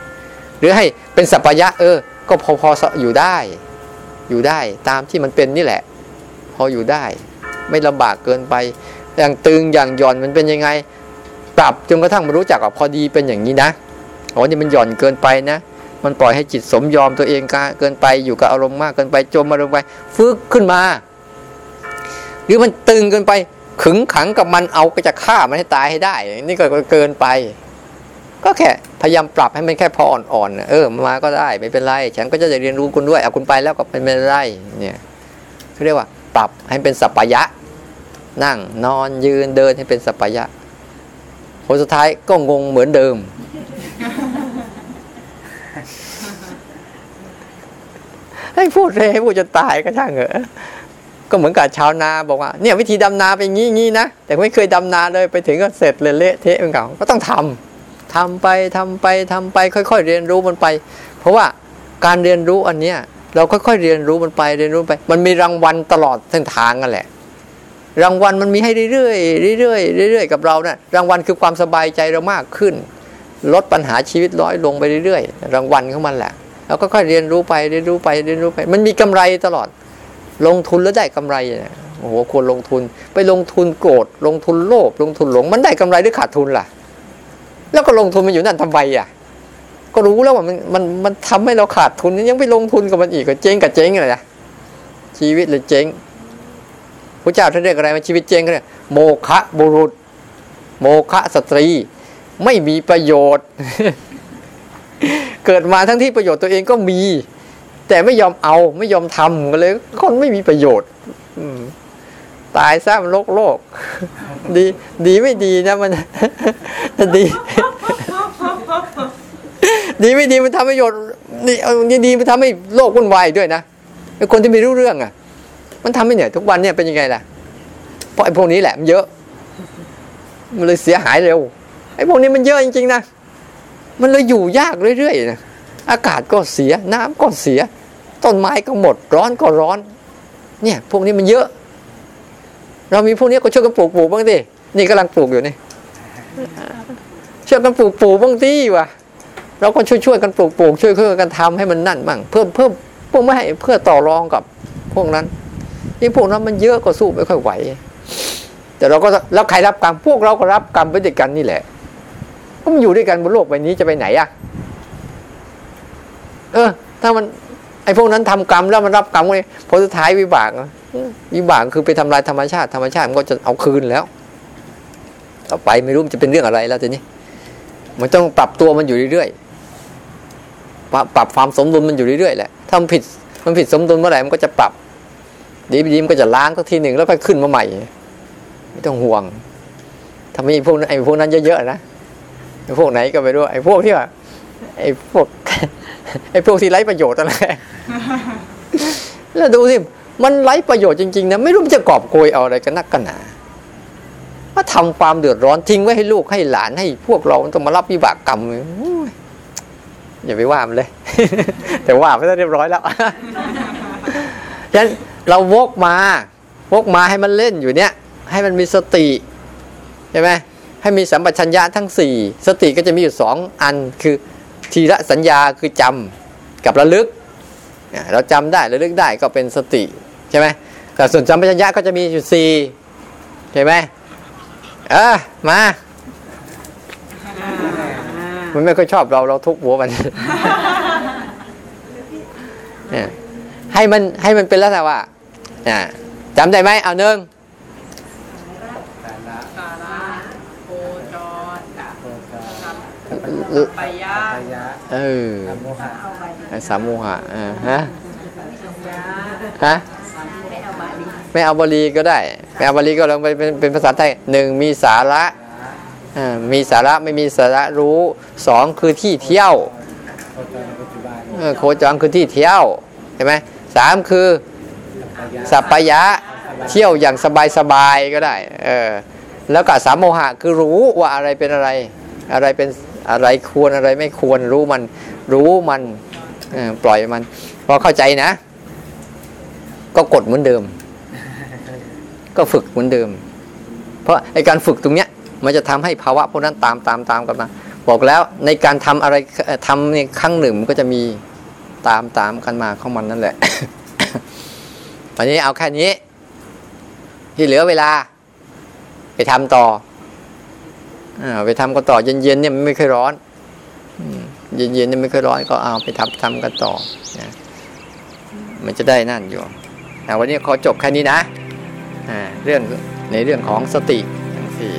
หรือให้เป็นสัพพยะเออ ก็พอพออยู่ได้ อยู่ได้ตามที่มันเป็นนี่แหละ พออยู่ได้ ไม่ลำบากเกินไป อย่างตึงอย่างหย่อนมันเป็นยังไง ปรับจนกระทั่งมันรู้จักว่าพอดีเป็นอย่างนี้นะอ๋อนี่มันหย่อนเกินไปนะ มันปล่อยให้จิตสมยอมตัวเองเกินไปอยู่กับอารมณ์มากเกินไปจมอารมณ์ไปฝึกขึ้นมา หรือมันตึงเกินไปขึงขังกับมันเอาก็จะฆ่ามันให้ตายให้ได้ นี่ก็เกินไปก็แค่พยายามปรับให้มันแค่พออ่อนๆ เออมาก็ได้ไม่เป็นไร ฉันก็จะเรียนรู้คุณด้วยเอาคุณไปแล้วก็เป็นไม่ไรเนี่ยเขาเรียกว่า ปรับให้เป็นสัพยะ นั่งนอนยืนเดินให้เป็นสัพยะผลสุดท้ายก็งงเหมือนเดิม ให้พูดเลยให้พูดจนตายก็ช่างเหอะก็เหมือนกับชาวนาบอกว่าเนี่ยวิธีดำนาเป็นงี้งี้นะแต่ไม่เคยดำนาเลยไปถึงก็เสร็จเลยเละเทะเป็นเก่าก็ต้องทำทำไปทำไปทำไป ค่อย ๆ เรียนรู้มันไป เพราะว่าการเรียนรู้อันเนี้ย เราค่อยๆเรียนรู้มันไปเรียนรู้ไป มันมีรางวัลตลอดเส้นทางกันแหละ รางวัลมันมีให้เรื่อยๆเรื่อยๆเรื่อยๆกับเรานะ่ะรางวัลคือความสบายใจเรามากขึ้น ลดปัญหาชีวิตร้อยลงไปเรื่อยๆรางวัลของมันแหละแล้วก็ค่อยเรียนรู้ไปเรียนรู้ไปเรียนรู้ไป มันมีกำไรตลอด ลงทุนแล้วได้กำไรนะโอ้โหควรลงทุน ไปลงทุนโกรธลงทุนโลภลงทุนหลง มันได้กำไรหรือขาดทุนล่ะ แล้วก็ลงทุนมันอยู่นั่นทำไมอะ ก็รู้แล้วว่ามันมันมันทำให้เราขาดทุนยังไปลงทุนกับมันอีกก็เจ๊งกับเจ๊งเลยนะชีวิตเลยเจ๊งพระเจ้าท่านเรียกอะไรมาชีวิตเจ๊งเลยโมคะบุรุษ โมคะสตรี ไม่มีประโยชน์ เกิดมาทั้งที่ประโยชน์ตัวเองก็มี แต่ไม่ยอมเอาไม่ยอมทำก็เลย คนไม่มีประโยชน์อืมตายซะมันโลกโลก ดี ดีไม่ดีนะมันดี ดีไม่ดีมันทำประโยชน์นี่ดีดีมันทำให้โลกวุ่นวายด้วยนะไอ้คนที่ไม่รู้เรื่องอะ มันทำให้เนี่ย ทุกวันเนี่ยเป็นยังไงล่ะ เพราะไอ้พวกนี้แหละมันเยอะ มันเลยเสียหายเร็ว ไอ้พวกนี้มันเยอะจริงๆนะ มันเลยอยู่ยากเรื่อยๆนะอากาศก็เสีย น้ำก็เสีย ต้นไม้ก็หมด ร้อนก็ร้อน เนี่ย พวกนี้มันเยอะ เรามีพวกนี้ก็ช่วยกันปลูกปลูกบ้างดินี่กำลังปลูกอยู่นี่ช่วยกันปลูกปลูกบ้างดิวะ เราก็ช่วยช่วยกันปลูกปลูกช่วยช่วยกันทำให้มันนั่นบ้างเพิ่มเพิ่มเพื่อไม่ให้เพื่อต่อรองกับพวกนั้นยิ่งพวกนั้นมันเยอะก็สู้ไม่ค่อยไหว แต่เราก็แล้วใครรับกรรมพวกเราก็รับกรรมไปด้วยกันนี่แหละ ก็มันอยู่ด้วยกันบนโลกใบนี้จะไปไหนอะเออ ถ้ามันไอ้พวกนั้นทำกรรมแล้วมันรับกรรมไงผลสุดท้ายวิบากวิบากคือไปทำลายธรรมชาติธรรมชาติมันก็จะเอาคืนแล้วต่อไปไม่รู้มันจะเป็นเรื่องอะไรแล้วทีนี้มันต้องปรับตัวมันอยู่เรื่อยๆ ปรับความสมดุลมันอยู่เรื่อยๆแหละถ้ามันผิดมันผิดสมดุลเมื่อไหร่มันก็จะปรับ ดีดีมันก็จะล้างสักทีหนึ่งแล้วค่อยขึ้นมาใหม่ ไม่ต้องห่วงถ้ามีพวกไอ้พวกนั้นเยอะๆนะไอ้พวกไหนก็ไม่รู้ไอ้พวกที่ว่าไอ้พวกไอ้พวกที่ไร้ประโยชน์อะไรแล้วดูสิมันไร้ประโยชน์จริงๆนะไม่รู้มันจะกอบโกยเอาอะไรกันนักกันหนาว่าทำความเดือดร้อนทิ้งไว้ให้ลูกให้หลานให้พวกเราต้องมารับวิบากกรรม อย่าไปว่ามันเลย แต่ว่าไม่ได้เรียบร้อยแล้วฉะนั้นเราวกมาวกมาให้มันเล่นอยู่เนี้ยให้มันมีสติใช่ไหมให้มีสัมปชัญญะทั้งสี่สติก็จะมีอยู่สองอันคือทีละสัญญาคือจำกับระลึกเนี่ยเราจำได้ระลึกได้ก็เป็นสติใช่ไหมแต่ส่วนสัมปชัญญะก็จะมีอยู่สี่ใช่ไหมเออมา มันไม่ค่อยชอบเราเราทุบหัวมันเนี่ยให้มันให้มันเป็นลักษณะว่าอ่าจำได้ไหมเอาหนึ่งสาระสาระโคจรโคจรไปยะพยะเออธรรมโมหะไอ้สามโมหะอ่าฮะฮะไม่เอาบาลีก็ได้ ไม่เอาบาลีก็ลองไปเป็นเป็นภาษาไทยหนึ่งมีสาระอ่า มีสาระไม่มีสาระรู้สองคือที่เที่ยวโคจรปัจจุบันเออโคจรคือที่เที่ยวใช่ไหมสามคือสัปยะเที่ยวอย่างสบายๆก็ได้เออแล้วก็สามโมหะคือรู้ว่าอะไรเป็นอะไร อะไรเป็นอะไรควรอะไรไม่ควรรู้มันรู้มันปล่อยมันพอเข้าใจนะ ก็กดเหมือนเดิม ก็ฝึกเหมือนเดิม เพราะไอการฝึกตรงเนี้ย มันจะทำให้ภาวะพวกนั้นตามตามตามกันมาบอกแล้วในการทำอะไรทำในครั้งหนึ่งมันก็จะมีตามตามกันมาของมันนั่นแหละวันนี้เอาแค่นี้ ที่เหลือเวลา ไปทำต่ออาไปทำกันต่อเย็นๆเนี่ยมันไม่เคอยร้อนเย็นๆเนี่ยไม่เคอยร้อนก็เอาไปทำทำกันต่อนะมันจะได้นั่นอยู่อ่วันนี้ขอจบแค่นี้นะอ่าเรื่องในเรื่องของสติทั้งสี่